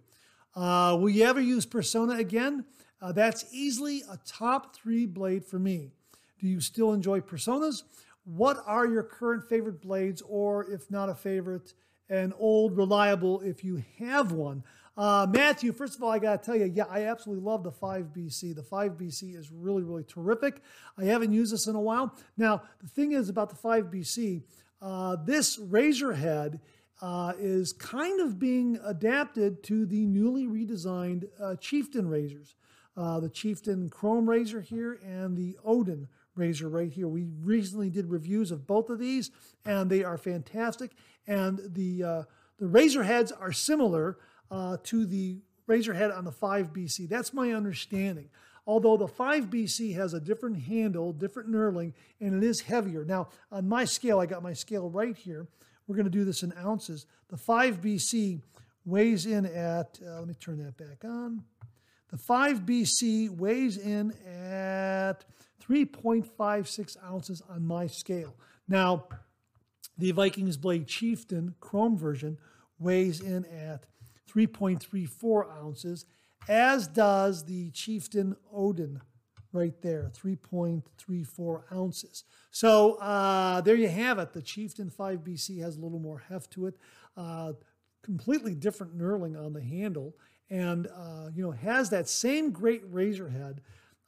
Uh, will you ever use Persona again? Uh, that's easily a top three blade for me. Do you still enjoy Personas? What are your current favorite blades, or if not a favorite, an old reliable if you have one? Uh, Matthew, first of all, I got to tell you, yeah, I absolutely love the 5BC. The 5BC is really, really terrific. I haven't used this in a while. Now, the thing is about the 5BC, uh, this razor head uh, is kind of being adapted to the newly redesigned uh, Chieftain razors. Uh, the Chieftain Chrome razor here and the Odin razor right here. We recently did reviews of both of these, and they are fantastic. And the uh, the razor heads are similar uh, to the Razorhead on the 5BC. That's my understanding. Although the 5BC has a different handle, different knurling, and it is heavier. Now, on my scale, I got my scale right here. We're going to do this in ounces. The 5BC weighs in at, uh, let me turn that back on. The 5BC weighs in at 3.56 ounces on my scale. Now, the Vikings Blade Chieftain Chrome version weighs in at 3.34 ounces, as does the Chieftain Odin right there, 3.34 ounces. So uh, there you have it. The Chieftain 5BC has a little more heft to it, uh, completely different knurling on the handle, and uh, you know has that same great razor head,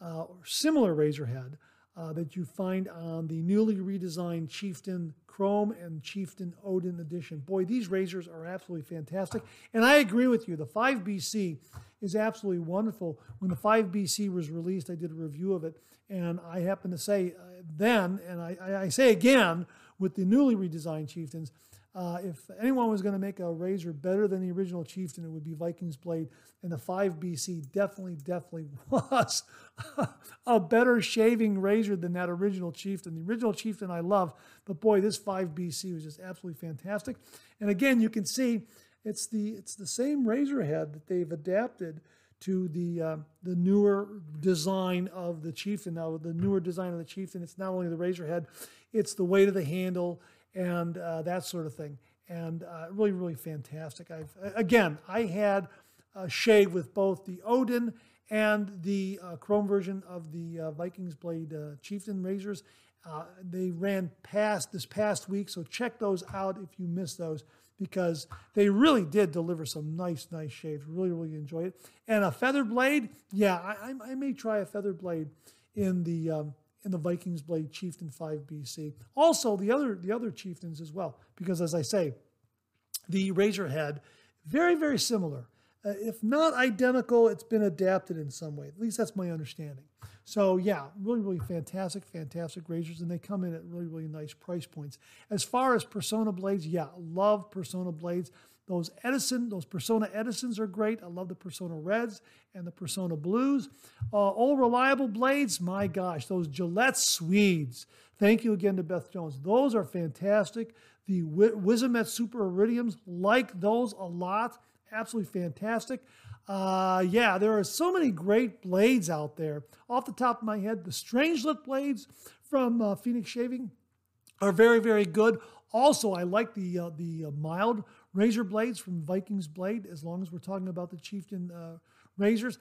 uh, or similar razor head, uh, that you find on the newly redesigned Chieftain Chrome and Chieftain Odin edition. Boy, these razors are absolutely fantastic. And I agree with you. The 5BC is absolutely wonderful. When the 5BC was released, I did a review of it. And I happen to say uh, then, and I, I say again, with the newly redesigned Chieftains, uh, if anyone was going to make a razor better than the original Chieftain, it would be Vikings Blade. And the 5BC definitely, definitely was a better shaving razor than that original Chieftain. The original Chieftain I love, but boy, this 5BC was just absolutely fantastic. And again, you can see it's the it's the same razor head that they've adapted to the uh, the newer design of the Chieftain. Now, the newer design of the Chieftain, it's not only the razor head, it's the weight of the handle and uh, that sort of thing. And uh, really, really fantastic. I've again, I had a shave with both the Odin and the uh, chrome version of the uh, Vikings Blade uh, Chieftain razors. They ran past this past week, so check those out if you missed those because they really did deliver some nice, nice shaves. Really, really enjoyed it. And a feather blade, yeah, I, I may try a feather blade in the um, in the Vikings blade Chieftain 5 BC. Also, the other the other chieftains as well, because as I say, the razor head very very similar. Uh, if not identical, it's been adapted in some way. At least that's my understanding. So yeah, really really fantastic, fantastic razors, and they come in at really really nice price points. As far as Persona blades, yeah, love Persona blades. Those Edison, those Persona Edisons are great. I love the Persona Reds and the Persona Blues. Uh, all reliable blades, my gosh, those Gillette Swedes. Thank you again to Beth Jones. Those are fantastic. The Wizamet Super Iridiums, like those a lot. Absolutely fantastic. Uh, yeah, there are so many great blades out there. Off the top of my head, the strange Strangelet blades from uh, Phoenix Shaving are very, very good. Also, I like the uh, the uh, mild razor blades from Vikings Blade, as long as we're talking about the Chieftain uh, razors.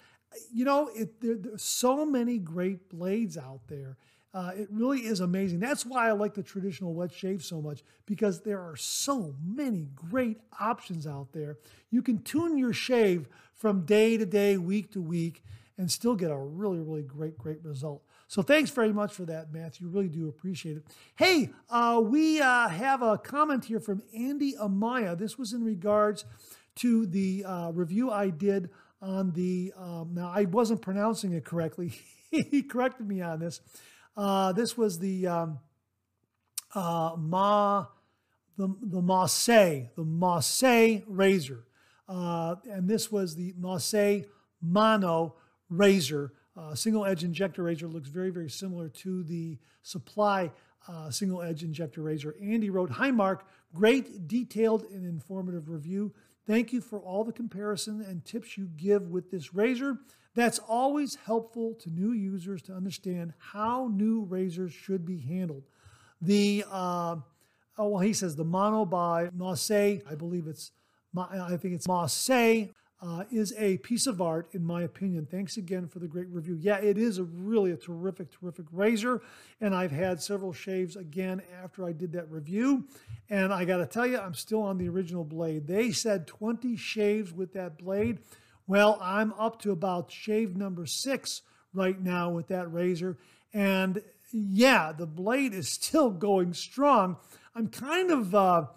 You know, it, there, there's so many great blades out there. Uh, it really is amazing. That's why I like the traditional wet shave so much because there are so many great options out there. You can tune your shave from day to day, week to week, and still get a really, really great, great result. So thanks very much for that, Matthew. Really do appreciate it. Hey, uh, we uh, have a comment here from Andy Amaya. This was in regards to the uh, review I did on the. Um, now I wasn't pronouncing it correctly. he corrected me on this. Uh, this was the um, uh, Ma, the the Marseille, the Marseille razor, uh, and this was the Marseille Mono razor uh, single edge injector razor looks very, very similar to the supply uh, single edge injector razor. Andy wrote, Hi, Mark. Great, detailed, and informative review. Thank you for all the comparison and tips you give with this razor. That's always helpful to new users to understand how new razors should be handled. The, uh, oh, well, he says the mono by Marseille, I believe it's, I think it's Marseille uh, is a piece of art, in my opinion. Thanks again for the great review. Yeah, it is a really a terrific, terrific razor, and I've had several shaves again after I did that review. And I got to tell you, I'm still on the original blade. They said 20 shaves with that blade. Well, I'm up to about shave number six right now with that razor. And yeah, the blade is still going strong. I'm kind of. Uh,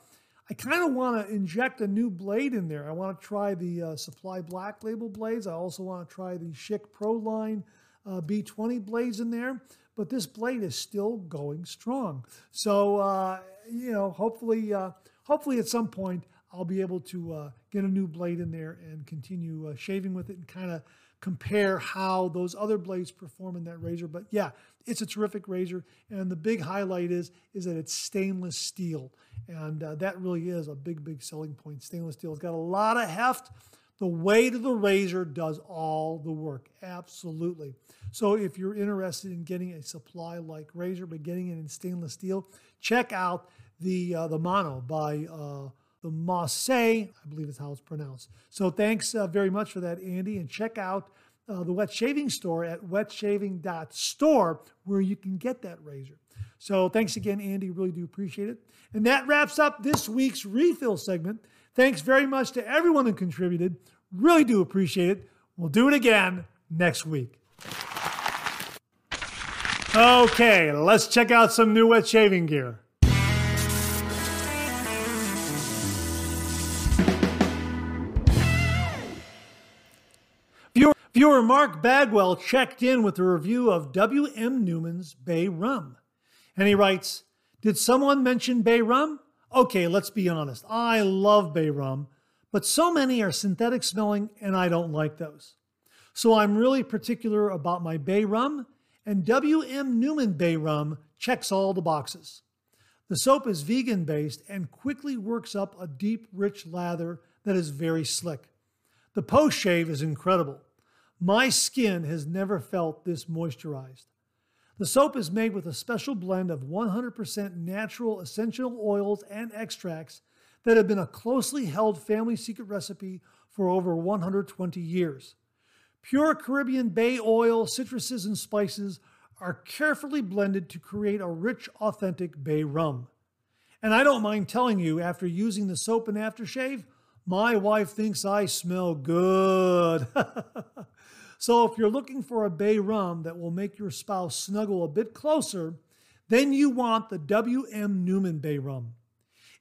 I kind of want to inject a new blade in there. I want to try the uh, Supply Black Label blades. I also want to try the Schick Pro Line uh, B20 blades in there. But this blade is still going strong. So, uh, you know, hopefully, uh, hopefully at some point I'll be able to uh, get a new blade in there and continue uh, shaving with it and kind of compare how those other blades perform in that razor. But yeah, it's a terrific razor. And the big highlight is, is that it's stainless steel. And uh, that really is a big, big selling point. Stainless steel. It's got a lot of heft. The weight of the razor does all the work. Absolutely. So if you're interested in getting a supply like razor, but getting it in stainless steel, check out the uh, the Mono by uh, the Marseille, I believe is how it's pronounced. So thanks uh, very much for that, Andy. And check out uh, the wet shaving store at wetshaving.store where you can get that razor. So thanks again, Andy. Really do appreciate it. And that wraps up this week's refill segment. Thanks very much to everyone who contributed. Really do appreciate it. We'll do it again next week. Okay, let's check out some new wet shaving gear. Viewer, Mark Bagwell checked in with a review of W.M. Neumann's Bay Rum. And he writes Did someone mention Bay Rum? Okay, let's be honest. I love Bay Rum, but so many are synthetic smelling and I don't like those. So I'm really particular about my Bay Rum and WM Neumann Bay Rum checks all the boxes. The soap is vegan based and quickly works up a deep, rich lather that is very slick. The post shave is incredible. My skin has never felt this moisturized. The soap is made with a special blend of 100% natural essential oils and extracts that have been a closely held family secret recipe for over 120 years. Pure Caribbean bay oil, citruses, and spices are carefully blended to create a rich, authentic bay rum. And I don't mind telling you, after using the soap and aftershave, my wife thinks I smell good. so if you're looking for a bay rum that will make your spouse snuggle a bit closer, then you want the WM Neumann Bay Rum.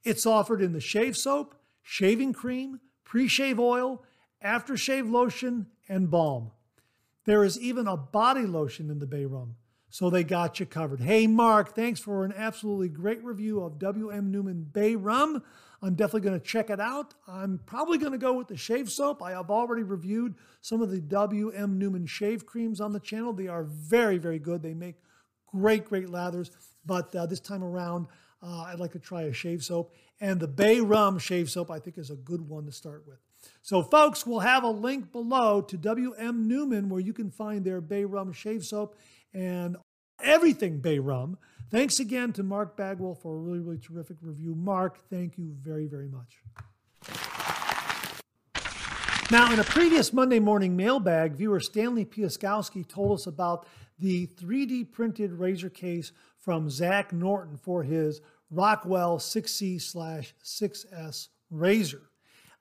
It's offered in the shave soap, shaving cream, pre shave oil, aftershave lotion, and balm. There is even a body lotion in the Bay Rum, so they got you covered. Hey, Mark, thanks for an absolutely great review of WM Neumann Bay Rum. I'm definitely going to check it out. I'm probably going to go with the shave soap. I have already reviewed some of the WM Neumann shave creams on the channel. They are very, very good. They make great, great lathers. But uh, this time around, uh, I'd like to try a shave soap. And the Bay Rum shave soap, I think, is a good one to start with. So, folks, we'll have a link below to WM Neumann where you can find their Bay Rum shave soap and everything Bay Rum. Thanks again to Mark Bagwell for a really, really terrific review. Mark, thank you very, very much. Now, in a previous Monday morning mailbag, viewer Stanley Piaskowski told us about the 3D printed razor case from Zach Norton for his Rockwell 6C slash 6S razor.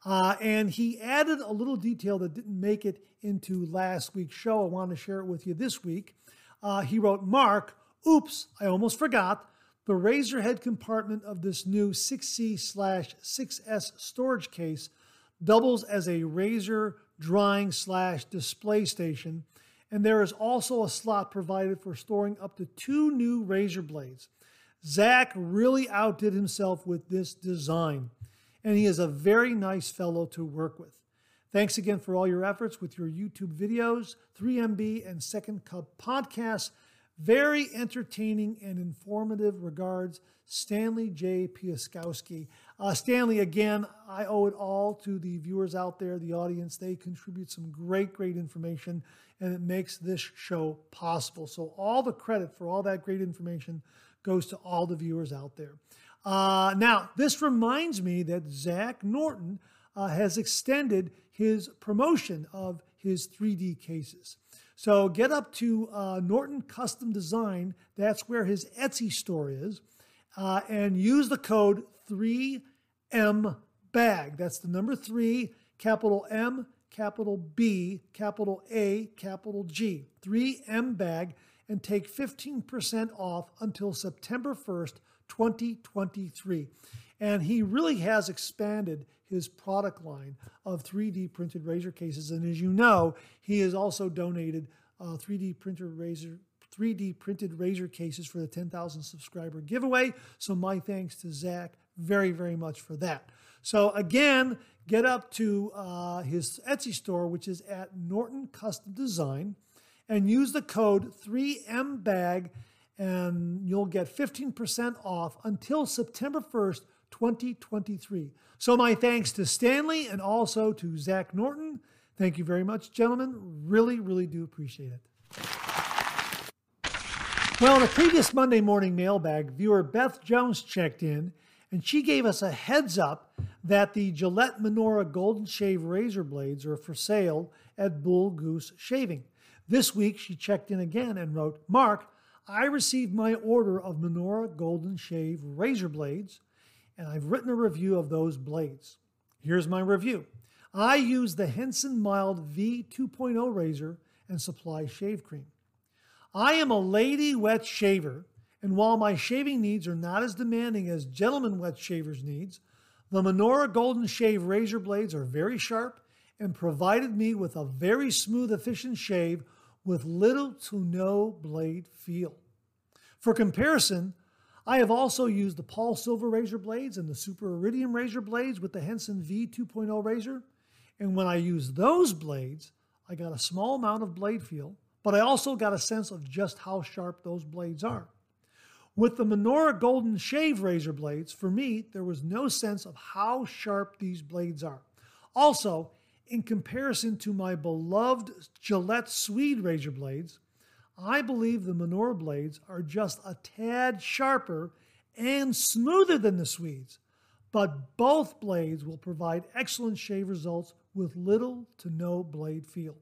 Uh, and he added a little detail that didn't make it into last week's show. I want to share it with you this week. Uh, he wrote, Mark, oops, I almost forgot. The razor head compartment of this new 6C slash 6S storage case doubles as a razor drying slash display station. And there is also a slot provided for storing up to two new razor blades. Zach really outdid himself with this design and he is a very nice fellow to work with. Thanks again for all your efforts with your YouTube videos, 3MB, and Second Cup podcasts. Very entertaining and informative regards, Stanley J. Piaskowski. Uh, Stanley, again, I owe it all to the viewers out there, the audience. They contribute some great, great information, and it makes this show possible. So, all the credit for all that great information goes to all the viewers out there. Uh, now, this reminds me that Zach Norton uh, has extended his promotion of his 3D cases. So get up to uh, Norton Custom Design, that's where his Etsy store is, uh, and use the code 3M BAG. That's the number three, capital M, capital B, capital A, capital G. 3M BAG, and take 15% off until September 1st 2023. And he really has expanded his product line of 3D printed razor cases. And as you know, he has also donated uh, 3D printer razor 3D printed razor cases for the 10,000 subscriber giveaway. So my thanks to Zach very, very much for that. So again, get up to uh, his Etsy store, which is at Norton Custom Design, and use the code 3MBAG and you'll get 15% off until September 1st, 2023. So, my thanks to Stanley and also to Zach Norton. Thank you very much, gentlemen. Really, really do appreciate it. Well, in a previous Monday morning mailbag, viewer Beth Jones checked in and she gave us a heads up that the Gillette Minora Golden Shave razor blades are for sale at Bull Goose Shaving. This week, she checked in again and wrote, Mark, I received my order of Minora Golden Shave razor blades, and I've written a review of those blades. Here's my review. I use the Henson Mild V2.0 razor and supply shave cream. I am a lady wet shaver, and while my shaving needs are not as demanding as gentlemen wet shavers' needs, the Minora Golden Shave razor blades are very sharp and provided me with a very smooth, efficient shave with little to no blade feel. For comparison, I have also used the Polsilver razor blades and the Super Iridium razor blades with the Henson V2.0 razor. And when I used those blades, I got a small amount of blade feel, but I also got a sense of just how sharp those blades are. With the Minora Golden Shave razor blades, for me, there was no sense of how sharp these blades are. Also, in comparison to my beloved Gillette Swede razor blades, I believe the Minora blades are just a tad sharper and smoother than the Swedes, but both blades will provide excellent shave results with little to no blade feel.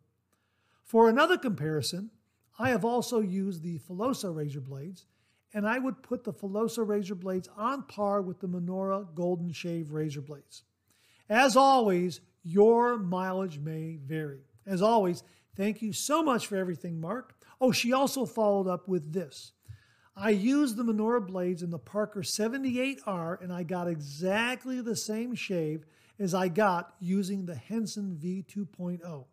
For another comparison, I have also used the Filosa razor blades, and I would put the Filosa razor blades on par with the Minora Golden Shave razor blades. As always, your mileage may vary. As always, thank you so much for everything, Mark. Oh, she also followed up with this. I used the Minora blades in the Parker 78R and I got exactly the same shave as I got using the Henson V2.0.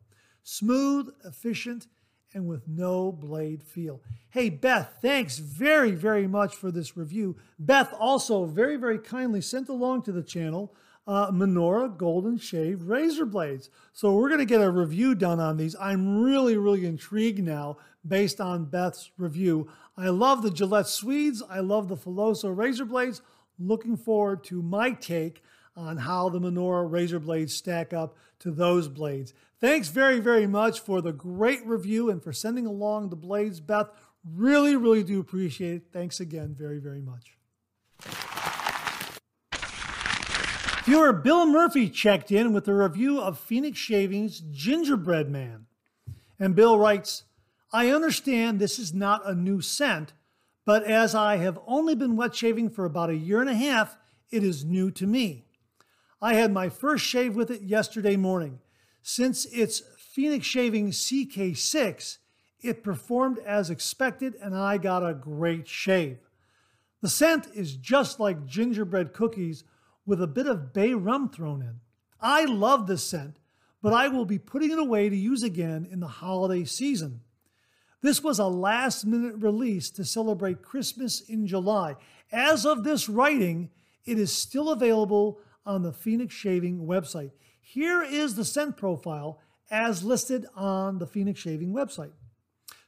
Smooth, efficient, and with no blade feel. Hey, Beth, thanks very, very much for this review. Beth also very, very kindly sent along to the channel uh, Golden Shave razor blades. So we're going to get a review done on these. I'm really, really intrigued now based on Beth's review. I love the Gillette Swedes. I love the Filosa razor blades. Looking forward to my take on how the Minora razor blades stack up to those blades. Thanks very, very much for the great review and for sending along the blades, Beth. Really, really do appreciate it. Thanks again very, very much. Viewer Bill Murphy checked in with a review of Phoenix Shaving's Gingerbread Man. And Bill writes, I understand this is not a new scent, but as I have only been wet shaving for about a year and a half, it is new to me. I had my first shave with it yesterday morning. Since it's Phoenix Shaving CK6, it performed as expected and I got a great shave. The scent is just like gingerbread cookies with a bit of bay rum thrown in. I love this scent, but I will be putting it away to use again in the holiday season. This was a last minute release to celebrate Christmas in July. As of this writing, it is still available on the Phoenix Shaving website. Here is the scent profile as listed on the Phoenix Shaving website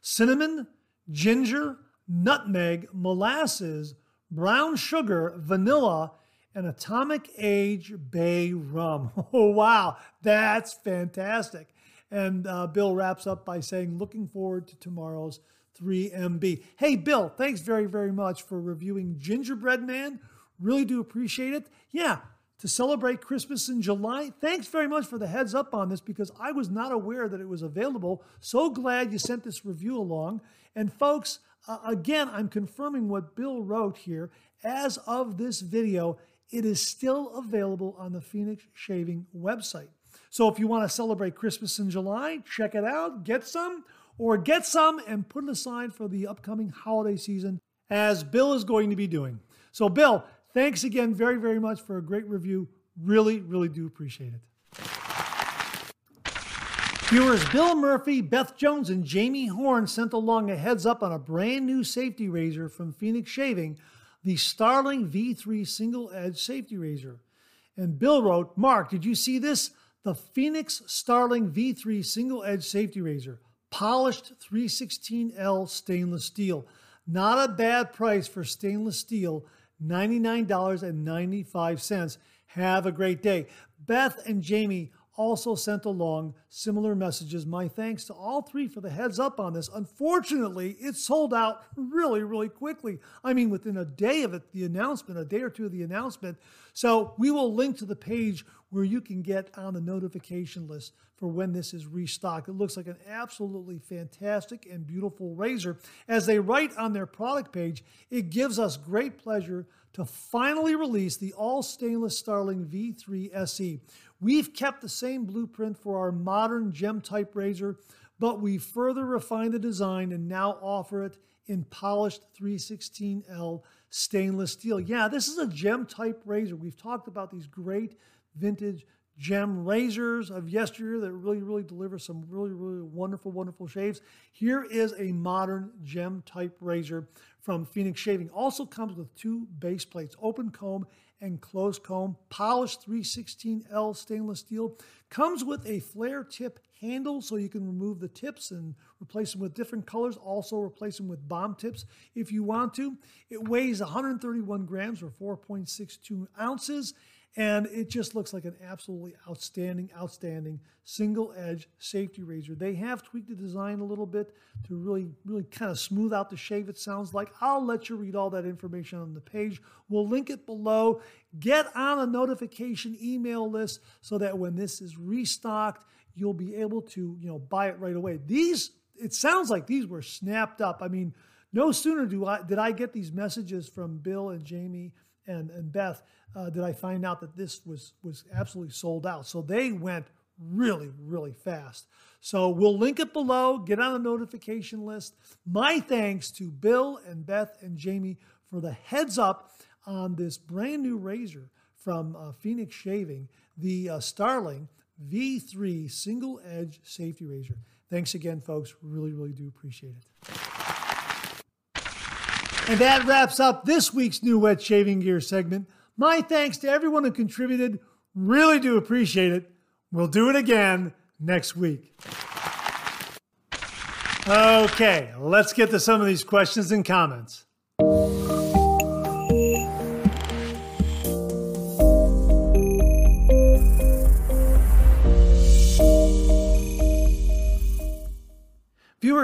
cinnamon, ginger, nutmeg, molasses, brown sugar, vanilla, an atomic age bay rum. Oh, wow, that's fantastic. And uh, Bill wraps up by saying, looking forward to tomorrow's 3MB. Hey, Bill, thanks very, very much for reviewing Gingerbread Man. Really do appreciate it. Yeah, to celebrate Christmas in July. Thanks very much for the heads up on this because I was not aware that it was available. So glad you sent this review along. And folks, uh, again, I'm confirming what Bill wrote here. As of this video, it is still available on the Phoenix Shaving website. So if you want to celebrate Christmas in July, check it out, get some, or get some and put it aside for the upcoming holiday season, as Bill is going to be doing. So, Bill, thanks again very, very much for a great review. Really, really do appreciate it. Viewers Bill Murphy, Beth Jones, and Jamie Horn sent along a heads up on a brand new safety razor from Phoenix Shaving the Starling V3 single edge safety razor. And Bill wrote, Mark, did you see this? The Phoenix Starling V3 single edge safety razor, polished 316L stainless steel. Not a bad price for stainless steel, $99.95. Have a great day. Beth and Jamie also sent along similar messages. My thanks to all three for the heads up on this. Unfortunately, it sold out really, really quickly. I mean, within a day of it, the announcement, a day or two of the announcement. So we will link to the page where you can get on the notification list for when this is restocked. It looks like an absolutely fantastic and beautiful razor. As they write on their product page, it gives us great pleasure to finally release the all stainless Starling V3 SE. We've kept the same blueprint for our modern gem type razor, but we further refined the design and now offer it in polished 316L stainless steel. Yeah, this is a gem type razor. We've talked about these great vintage gem razors of yesteryear that really, really deliver some really, really wonderful, wonderful shaves. Here is a modern gem type razor from Phoenix Shaving. Also comes with two base plates, open comb and closed comb, polished 316L stainless steel. Comes with a flare tip handle so you can remove the tips and replace them with different colors. Also replace them with bomb tips if you want to. It weighs 131 grams or 4.62 ounces and it just looks like an absolutely outstanding, outstanding single edge safety razor. They have tweaked the design a little bit to really, really kind of smooth out the shave, it sounds like. I'll let you read all that information on the page. We'll link it below. Get on a notification email list so that when this is restocked, you'll be able to, you know, buy it right away. These, it sounds like these were snapped up. I mean, no sooner do I did I get these messages from Bill and Jamie and, and Beth uh, did I find out that this was was absolutely sold out. So they went really, really fast. So we'll link it below. Get on the notification list. My thanks to Bill and Beth and Jamie for the heads up on this brand new razor from uh, Phoenix Shaving, the uh, Starling V3 single edge safety razor. Thanks again, folks. Really, really do appreciate it. And that wraps up this week's new wet shaving gear segment. My thanks to everyone who contributed. Really do appreciate it. We'll do it again next week. Okay, let's get to some of these questions and comments.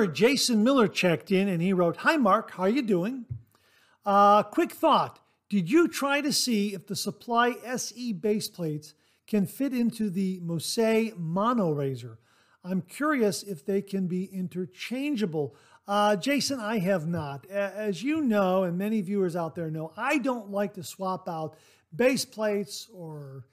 Jason Miller checked in and he wrote, Hi Mark, how are you doing? Uh, quick thought. Did you try to see if the Supply SE base plates can fit into the Mosaic Mono Razor? I'm curious if they can be interchangeable. Uh, Jason, I have not. As you know, and many viewers out there know, I don't like to swap out base plates or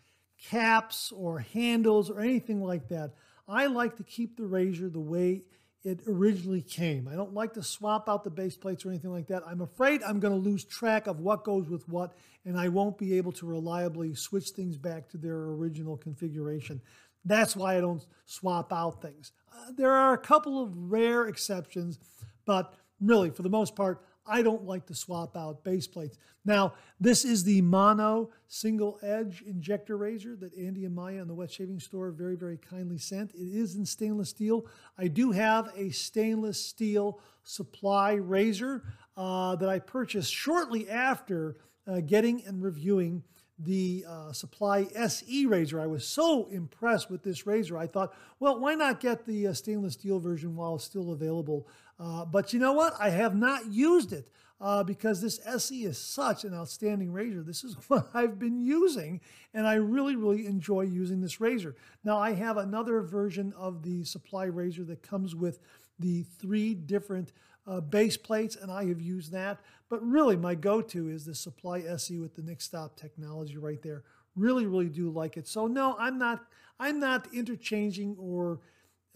caps or handles or anything like that. I like to keep the razor the way it originally came. I don't like to swap out the base plates or anything like that. I'm afraid I'm going to lose track of what goes with what, and I won't be able to reliably switch things back to their original configuration. That's why I don't swap out things. Uh, there are a couple of rare exceptions, but really, for the most part, I don't like to swap out base plates. Now, this is the mono single edge injector razor that Andy and Maya in the wet shaving store very, very kindly sent. It is in stainless steel. I do have a stainless steel supply razor uh, that I purchased shortly after uh, getting and reviewing the uh, Supply SE razor. I was so impressed with this razor. I thought, well, why not get the uh, stainless steel version while it's still available? Uh, but you know what? I have not used it uh, because this SE is such an outstanding razor. This is what I've been using, and I really, really enjoy using this razor. Now, I have another version of the Supply razor that comes with the three different uh, base plates, and I have used that. But really, my go-to is the Supply SE with the Nick Stop technology right there. Really, really do like it. So no, I'm not. I'm not interchanging or,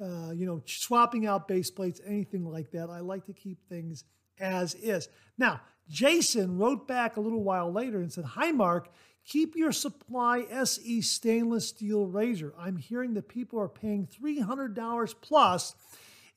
uh, you know, swapping out base plates, anything like that. I like to keep things as is. Now, Jason wrote back a little while later and said, "Hi, Mark." Keep your Supply SE stainless steel razor. I'm hearing that people are paying $300 plus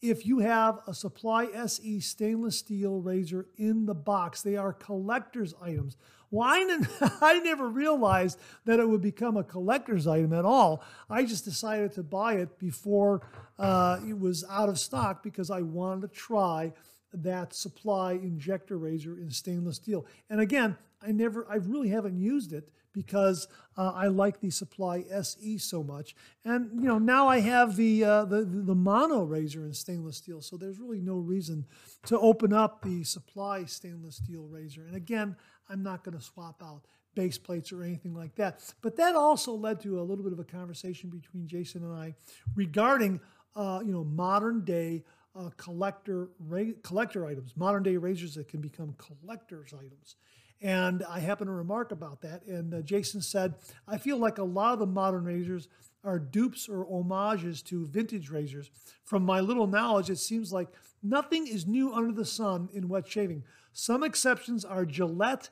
if you have a Supply SE stainless steel razor in the box. They are collector's items. Well, I, I never realized that it would become a collector's item at all. I just decided to buy it before uh, it was out of stock because I wanted to try that supply injector razor in stainless steel. And again, I never, I really haven't used it because uh, I like the Supply SE so much. And you know, now I have the, uh, the the mono razor in stainless steel, so there's really no reason to open up the Supply stainless steel razor. And again, I'm not going to swap out base plates or anything like that. But that also led to a little bit of a conversation between Jason and I regarding uh, you know modern day. Uh, collector ra- collector items, modern day razors that can become collector's items, And I happened to remark about that. And uh, Jason said, I feel like a lot of the modern razors are dupes or homages to vintage razors. From my little knowledge, it seems like nothing is new under the sun in wet shaving. Some exceptions are Gillette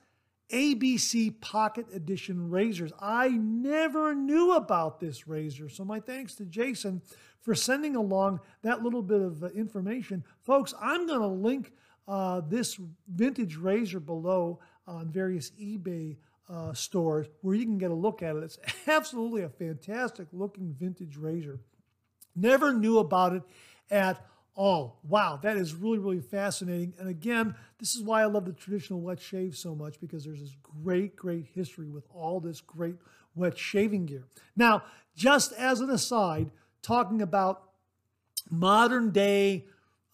ABC Pocket Edition razors. I never knew about this razor. So, my thanks to Jason for sending along that little bit of uh, information. Folks, I'm going to link uh, this vintage razor below on various eBay uh, stores where you can get a look at it. It's absolutely a fantastic looking vintage razor. Never knew about it at all. Wow, that is really, really fascinating. And again, this is why I love the traditional wet shave so much because there's this great, great history with all this great wet shaving gear. Now, just as an aside, talking about modern day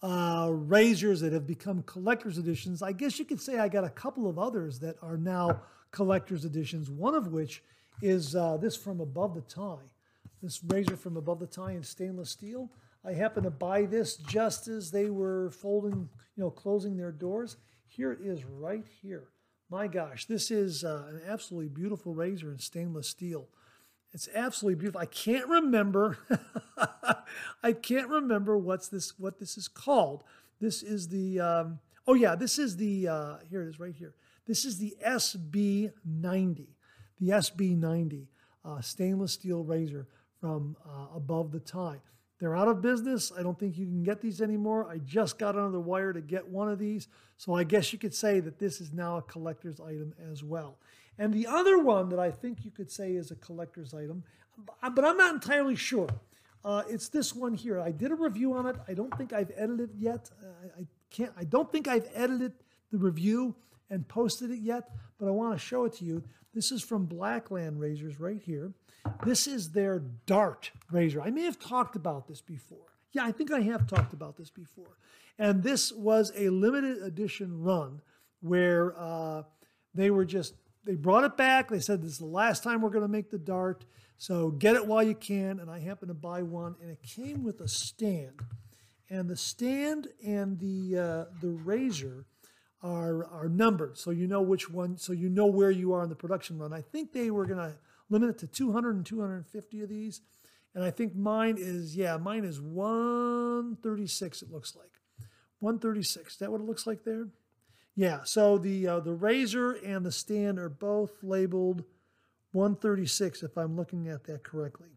uh, razors that have become collector's editions, I guess you could say I got a couple of others that are now collector's editions, one of which is uh, this from Above the Tie. This razor from Above the Tie in stainless steel. I happened to buy this just as they were folding, you know, closing their doors. Here it is right here. My gosh, this is uh, an absolutely beautiful razor in stainless steel. It's absolutely beautiful. I can't remember. I can't remember what's this. What this is called. This is the. Um, oh yeah, this is the. Uh, here it is, right here. This is the SB90. The SB90 uh, stainless steel razor from uh, above the tie. They're out of business. I don't think you can get these anymore. I just got under the wire to get one of these. So I guess you could say that this is now a collector's item as well. And the other one that I think you could say is a collector's item, but I'm not entirely sure. Uh, it's this one here. I did a review on it. I don't think I've edited it yet. Uh, I can't. I don't think I've edited the review and posted it yet, but I want to show it to you. This is from Blackland Razors right here. This is their Dart razor. I may have talked about this before. Yeah, I think I have talked about this before. And this was a limited edition run where uh, they were just, they brought it back. They said, this is the last time we're going to make the Dart. So get it while you can. And I happened to buy one, and it came with a stand. And the stand and the, uh, the razor are, are numbered. So you know which one, so you know where you are in the production run. I think they were going to limit it to 200 and 250 of these. And I think mine is, yeah, mine is 136, it looks like. 136. Is that what it looks like there? Yeah, so the uh, the razor and the stand are both labeled 136 if I'm looking at that correctly.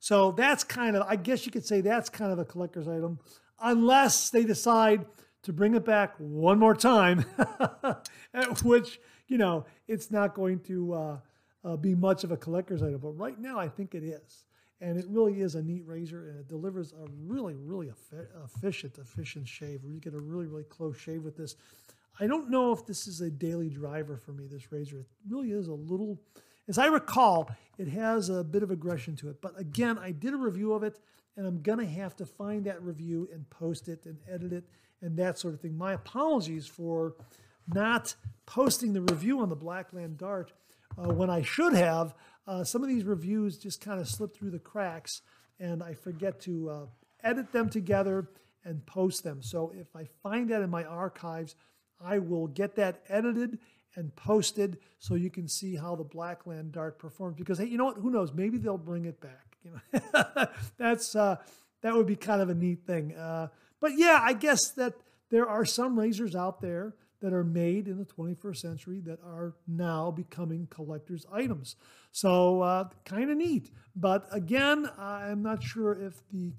So that's kind of, I guess you could say that's kind of a collector's item, unless they decide to bring it back one more time, at which, you know, it's not going to uh, uh, be much of a collector's item. But right now, I think it is. And it really is a neat razor, and it delivers a really, really efficient, efficient shave. You get a really, really close shave with this. I don't know if this is a daily driver for me, this razor. It really is a little, as I recall, it has a bit of aggression to it. But again, I did a review of it, and I'm going to have to find that review and post it and edit it and that sort of thing. My apologies for not posting the review on the Blackland Dart uh, when I should have. Uh, some of these reviews just kind of slip through the cracks, and I forget to uh, edit them together and post them. So if I find that in my archives, I will get that edited and posted so you can see how the Blackland Dart performs. Because hey, you know what? Who knows? Maybe they'll bring it back. You know, that's uh, that would be kind of a neat thing. Uh, but yeah, I guess that there are some razors out there that are made in the 21st century that are now becoming collector's items. So, uh, kind of neat. But again, I'm not sure if the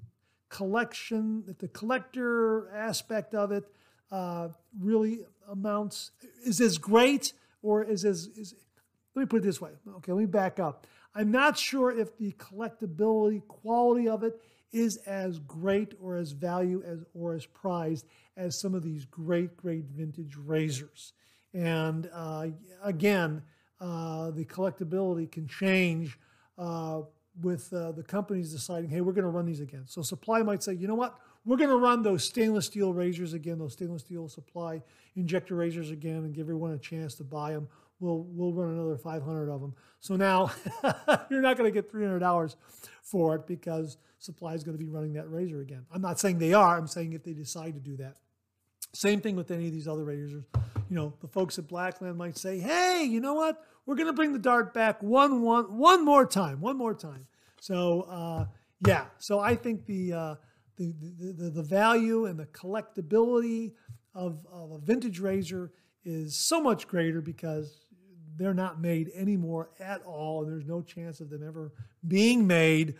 collection, if the collector aspect of it uh, really amounts, is as great or is as, is, let me put it this way. Okay, let me back up. I'm not sure if the collectability quality of it is as great or as value as or as prized as some of these great, great vintage razors. And uh, again, uh, the collectability can change uh, with uh, the companies deciding, hey, we're going to run these again. So supply might say, you know what, we're going to run those stainless steel razors again, those stainless steel supply injector razors again, and give everyone a chance to buy them. We'll we'll run another 500 of them. So now you're not going to get 300 hours for it because supply is going to be running that razor again. I'm not saying they are. I'm saying if they decide to do that. Same thing with any of these other razors. you know, the folks at Blackland might say, hey, you know what? We're going to bring the dart back one, one, one more time, one more time. So, uh, yeah, so I think the, uh, the, the, the, the, value and the collectability of, of a vintage razor is so much greater because they're not made anymore at all, and there's no chance of them ever being made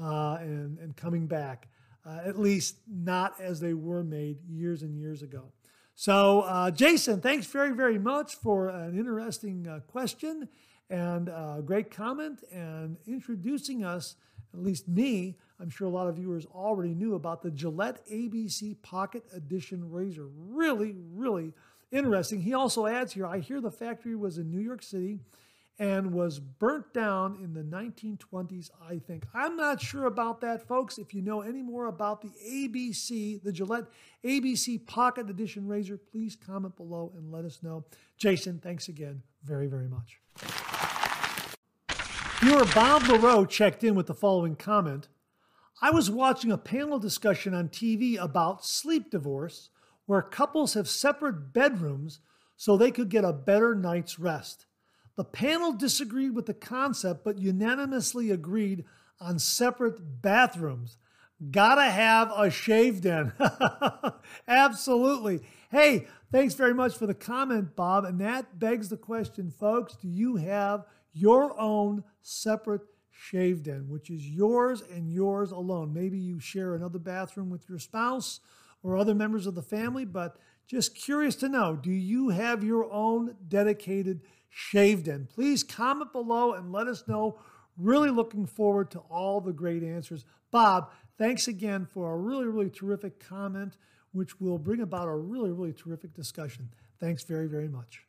uh, and, and coming back, uh, at least not as they were made years and years ago. So, uh, Jason, thanks very, very much for an interesting uh, question and a great comment and introducing us, at least me. I'm sure a lot of viewers already knew about the Gillette ABC Pocket Edition razor. Really, really interesting. He also adds here I hear the factory was in New York City and was burnt down in the 1920s, I think. I'm not sure about that, folks. If you know any more about the ABC, the Gillette ABC Pocket Edition razor, please comment below and let us know. Jason, thanks again very, very much. Viewer Bob LaRoe checked in with the following comment. I was watching a panel discussion on TV about sleep divorce where couples have separate bedrooms so they could get a better night's rest. The panel disagreed with the concept but unanimously agreed on separate bathrooms. Gotta have a shave den. Absolutely. Hey, thanks very much for the comment, Bob. And that begs the question, folks do you have your own separate shave den, which is yours and yours alone? Maybe you share another bathroom with your spouse or other members of the family, but just curious to know do you have your own dedicated shave den? Please comment below and let us know. Really looking forward to all the great answers. Bob, thanks again for a really, really terrific comment, which will bring about a really, really terrific discussion. Thanks very, very much.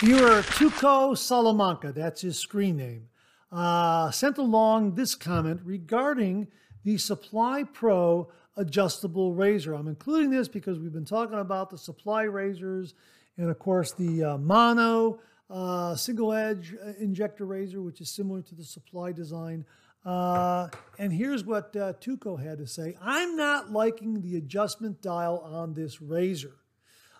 Viewer Tuco Salamanca, that's his screen name, uh, sent along this comment regarding the Supply Pro adjustable razor. I'm including this because we've been talking about the Supply razors and of course, the uh, mono uh, single edge uh, injector razor, which is similar to the supply design. Uh, and here's what uh, Tuco had to say I'm not liking the adjustment dial on this razor.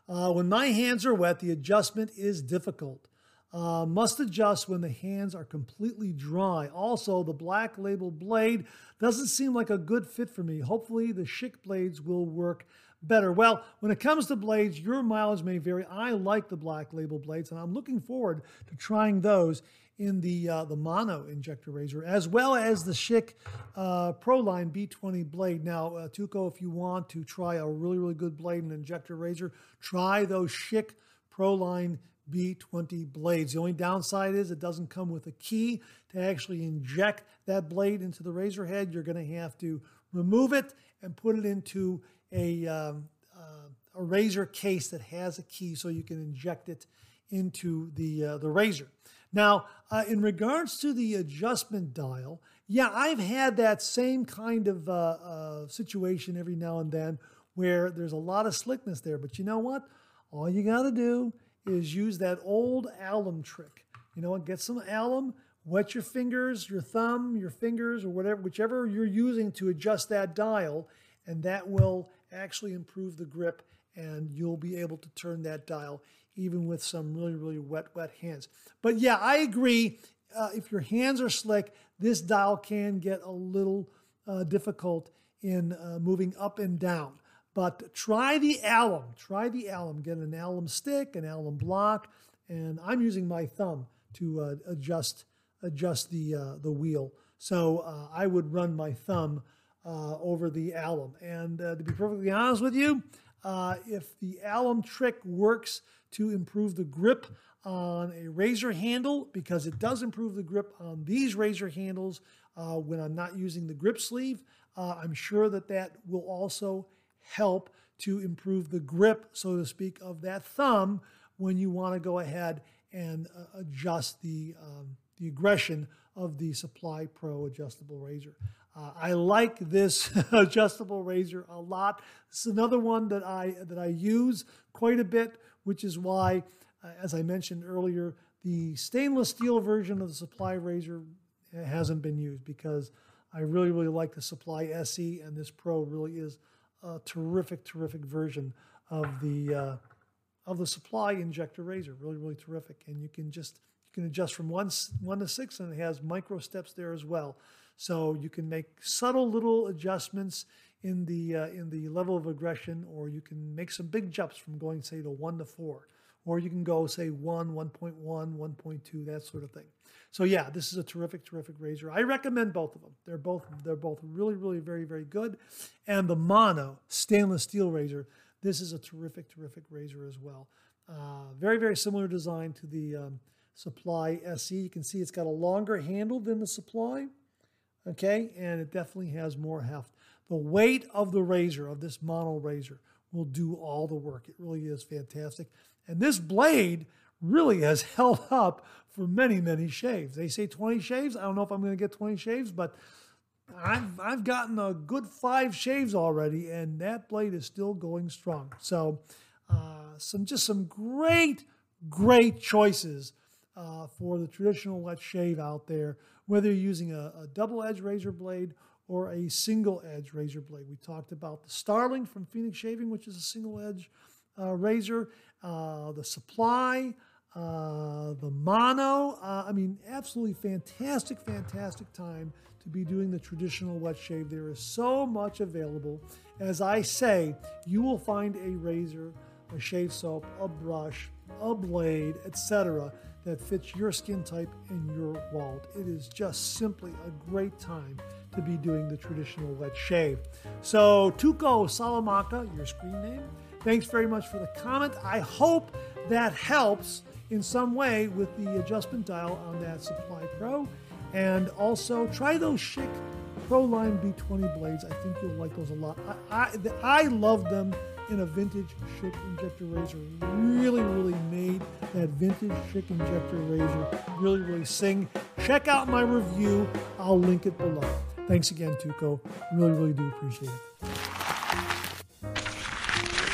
Uh, when my hands are wet, the adjustment is difficult. Uh, must adjust when the hands are completely dry. Also, the black label blade doesn't seem like a good fit for me. Hopefully, the Schick blades will work better? Well, when it comes to blades, your mileage may vary. I like the black label blades, and I'm looking forward to trying those in the uh, the mono injector razor, as well as the Schick uh, Proline B20 blade. Now, uh, Tuco, if you want to try a really, really good blade and injector razor, try those Schick Proline B20 blades. The only downside is it doesn't come with a key to actually inject that blade into the razor head. You're going to have to remove it and put it into a, um, uh, a razor case that has a key so you can inject it into the, uh, the razor. Now, uh, in regards to the adjustment dial, yeah, I've had that same kind of uh, uh, situation every now and then where there's a lot of slickness there. But you know what? All you got to do is use that old alum trick. You know? Get some alum, wet your fingers, your thumb, your fingers, or whatever, whichever you're using to adjust that dial, and that will actually improve the grip and you'll be able to turn that dial even with some really, really wet, wet hands. But yeah, I agree. Uh, if your hands are slick, this dial can get a little uh, difficult in uh, moving up and down. But try the alum. Try the alum. Get an alum stick, an alum block, and I'm using my thumb to uh, adjust adjust the uh, the wheel. So uh, I would run my thumb uh, over the alum. And uh, to be perfectly honest with you, uh, if the alum trick works to improve the grip on a razor handle, because it does improve the grip on these razor handles when I'm not using the grip sleeve, I'm sure that that will also help to improve the grip, so to speak, of that thumb when you want to go ahead and uh, adjust the, um, the aggression of the Supply Pro adjustable razor. Uh, I like this adjustable razor a lot. It's another one that I that I use quite a bit, which is why, uh, as I mentioned earlier, the stainless steel version of the Supply razor hasn't been used because I really really like the Supply SE, and this Pro really is a terrific terrific version of the uh, of the supply injector razor. Really, really terrific. And you can just you can adjust from one one to six, and it has micro steps there as well. So you can make subtle little adjustments in the uh, in the level of aggression, or you can make some big jumps from going say to one to four, or you can go say one, 1.1, 1.2, that sort of thing. So yeah, this is a terrific, terrific razor. I recommend both of them. They're both they're both really, really, very, very good. And the Mono stainless steel razor, this is a terrific, terrific razor as well. Uh, very, very similar design to the um, Supply SE. You can see it's got a longer handle than the Supply, okay, and it definitely has more heft. The weight of the razor, of this mono razor, will do all the work. It really is fantastic. And this blade really has held up for many, many shaves. They say 20 shaves. I don't know if I'm going to get 20 shaves, but I've, I've gotten a good five shaves already, and that blade is still going strong. So, uh, some just some great, great choices uh, for the traditional wet shave out there, whether you're using a, a double edge razor blade or a single edge razor blade. We talked about the Starling from Phoenix Shaving, which is a single edge razor, uh, the Supply, uh, the Mono. Uh, I mean, absolutely fantastic, fantastic time to be doing the traditional wet shave. There is so much available. As I say, you will find a razor, a shave soap, a brush, a blade, etc., that fits your skin type and your wallet. It is just simply a great time to be doing the traditional wet shave. So, Tuco Salamanca, your screen name. Thanks very much for the comment. I hope that helps in some way with the adjustment dial on that Supply Pro. And also try those Schick Proline B20 blades. I think you'll like those a lot. I, I, I love them in a vintage Schick injector razor. Really, really made that vintage Schick injector razor really, really sing. Check out my review. I'll link it below. Thanks again, Tuco. Really, really do appreciate it.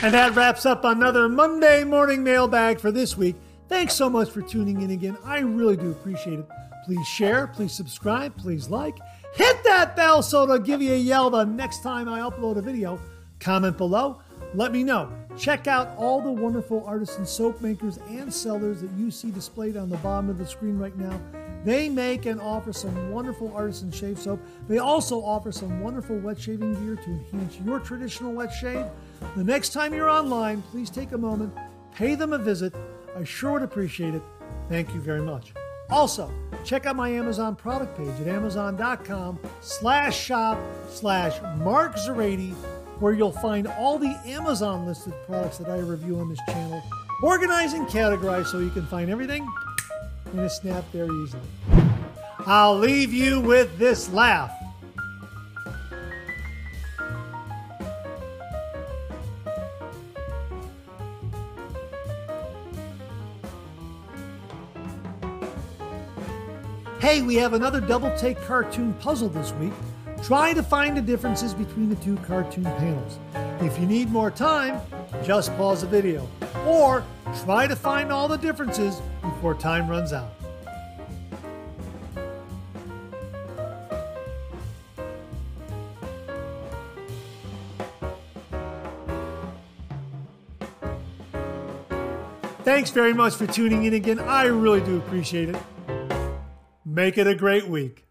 And that wraps up another Monday morning mailbag for this week. Thanks so much for tuning in again. I really do appreciate it. Please share, please subscribe, please like. Hit that bell so it'll give you a yell the next time I upload a video. Comment below. Let me know. Check out all the wonderful artisan soap makers and sellers that you see displayed on the bottom of the screen right now. They make and offer some wonderful artisan shave soap. They also offer some wonderful wet shaving gear to enhance your traditional wet shave. The next time you're online, please take a moment, pay them a visit. I sure would appreciate it. Thank you very much. Also, check out my Amazon product page at amazon.com slash shop slash Mark Zerady, where you'll find all the Amazon listed products that I review on this channel, organized and categorized so you can find everything in a snap very easily. I'll leave you with this laugh. Hey, we have another double take cartoon puzzle this week. Try to find the differences between the two cartoon panels. If you need more time, just pause the video. Or try to find all the differences before time runs out. Thanks very much for tuning in again. I really do appreciate it. Make it a great week.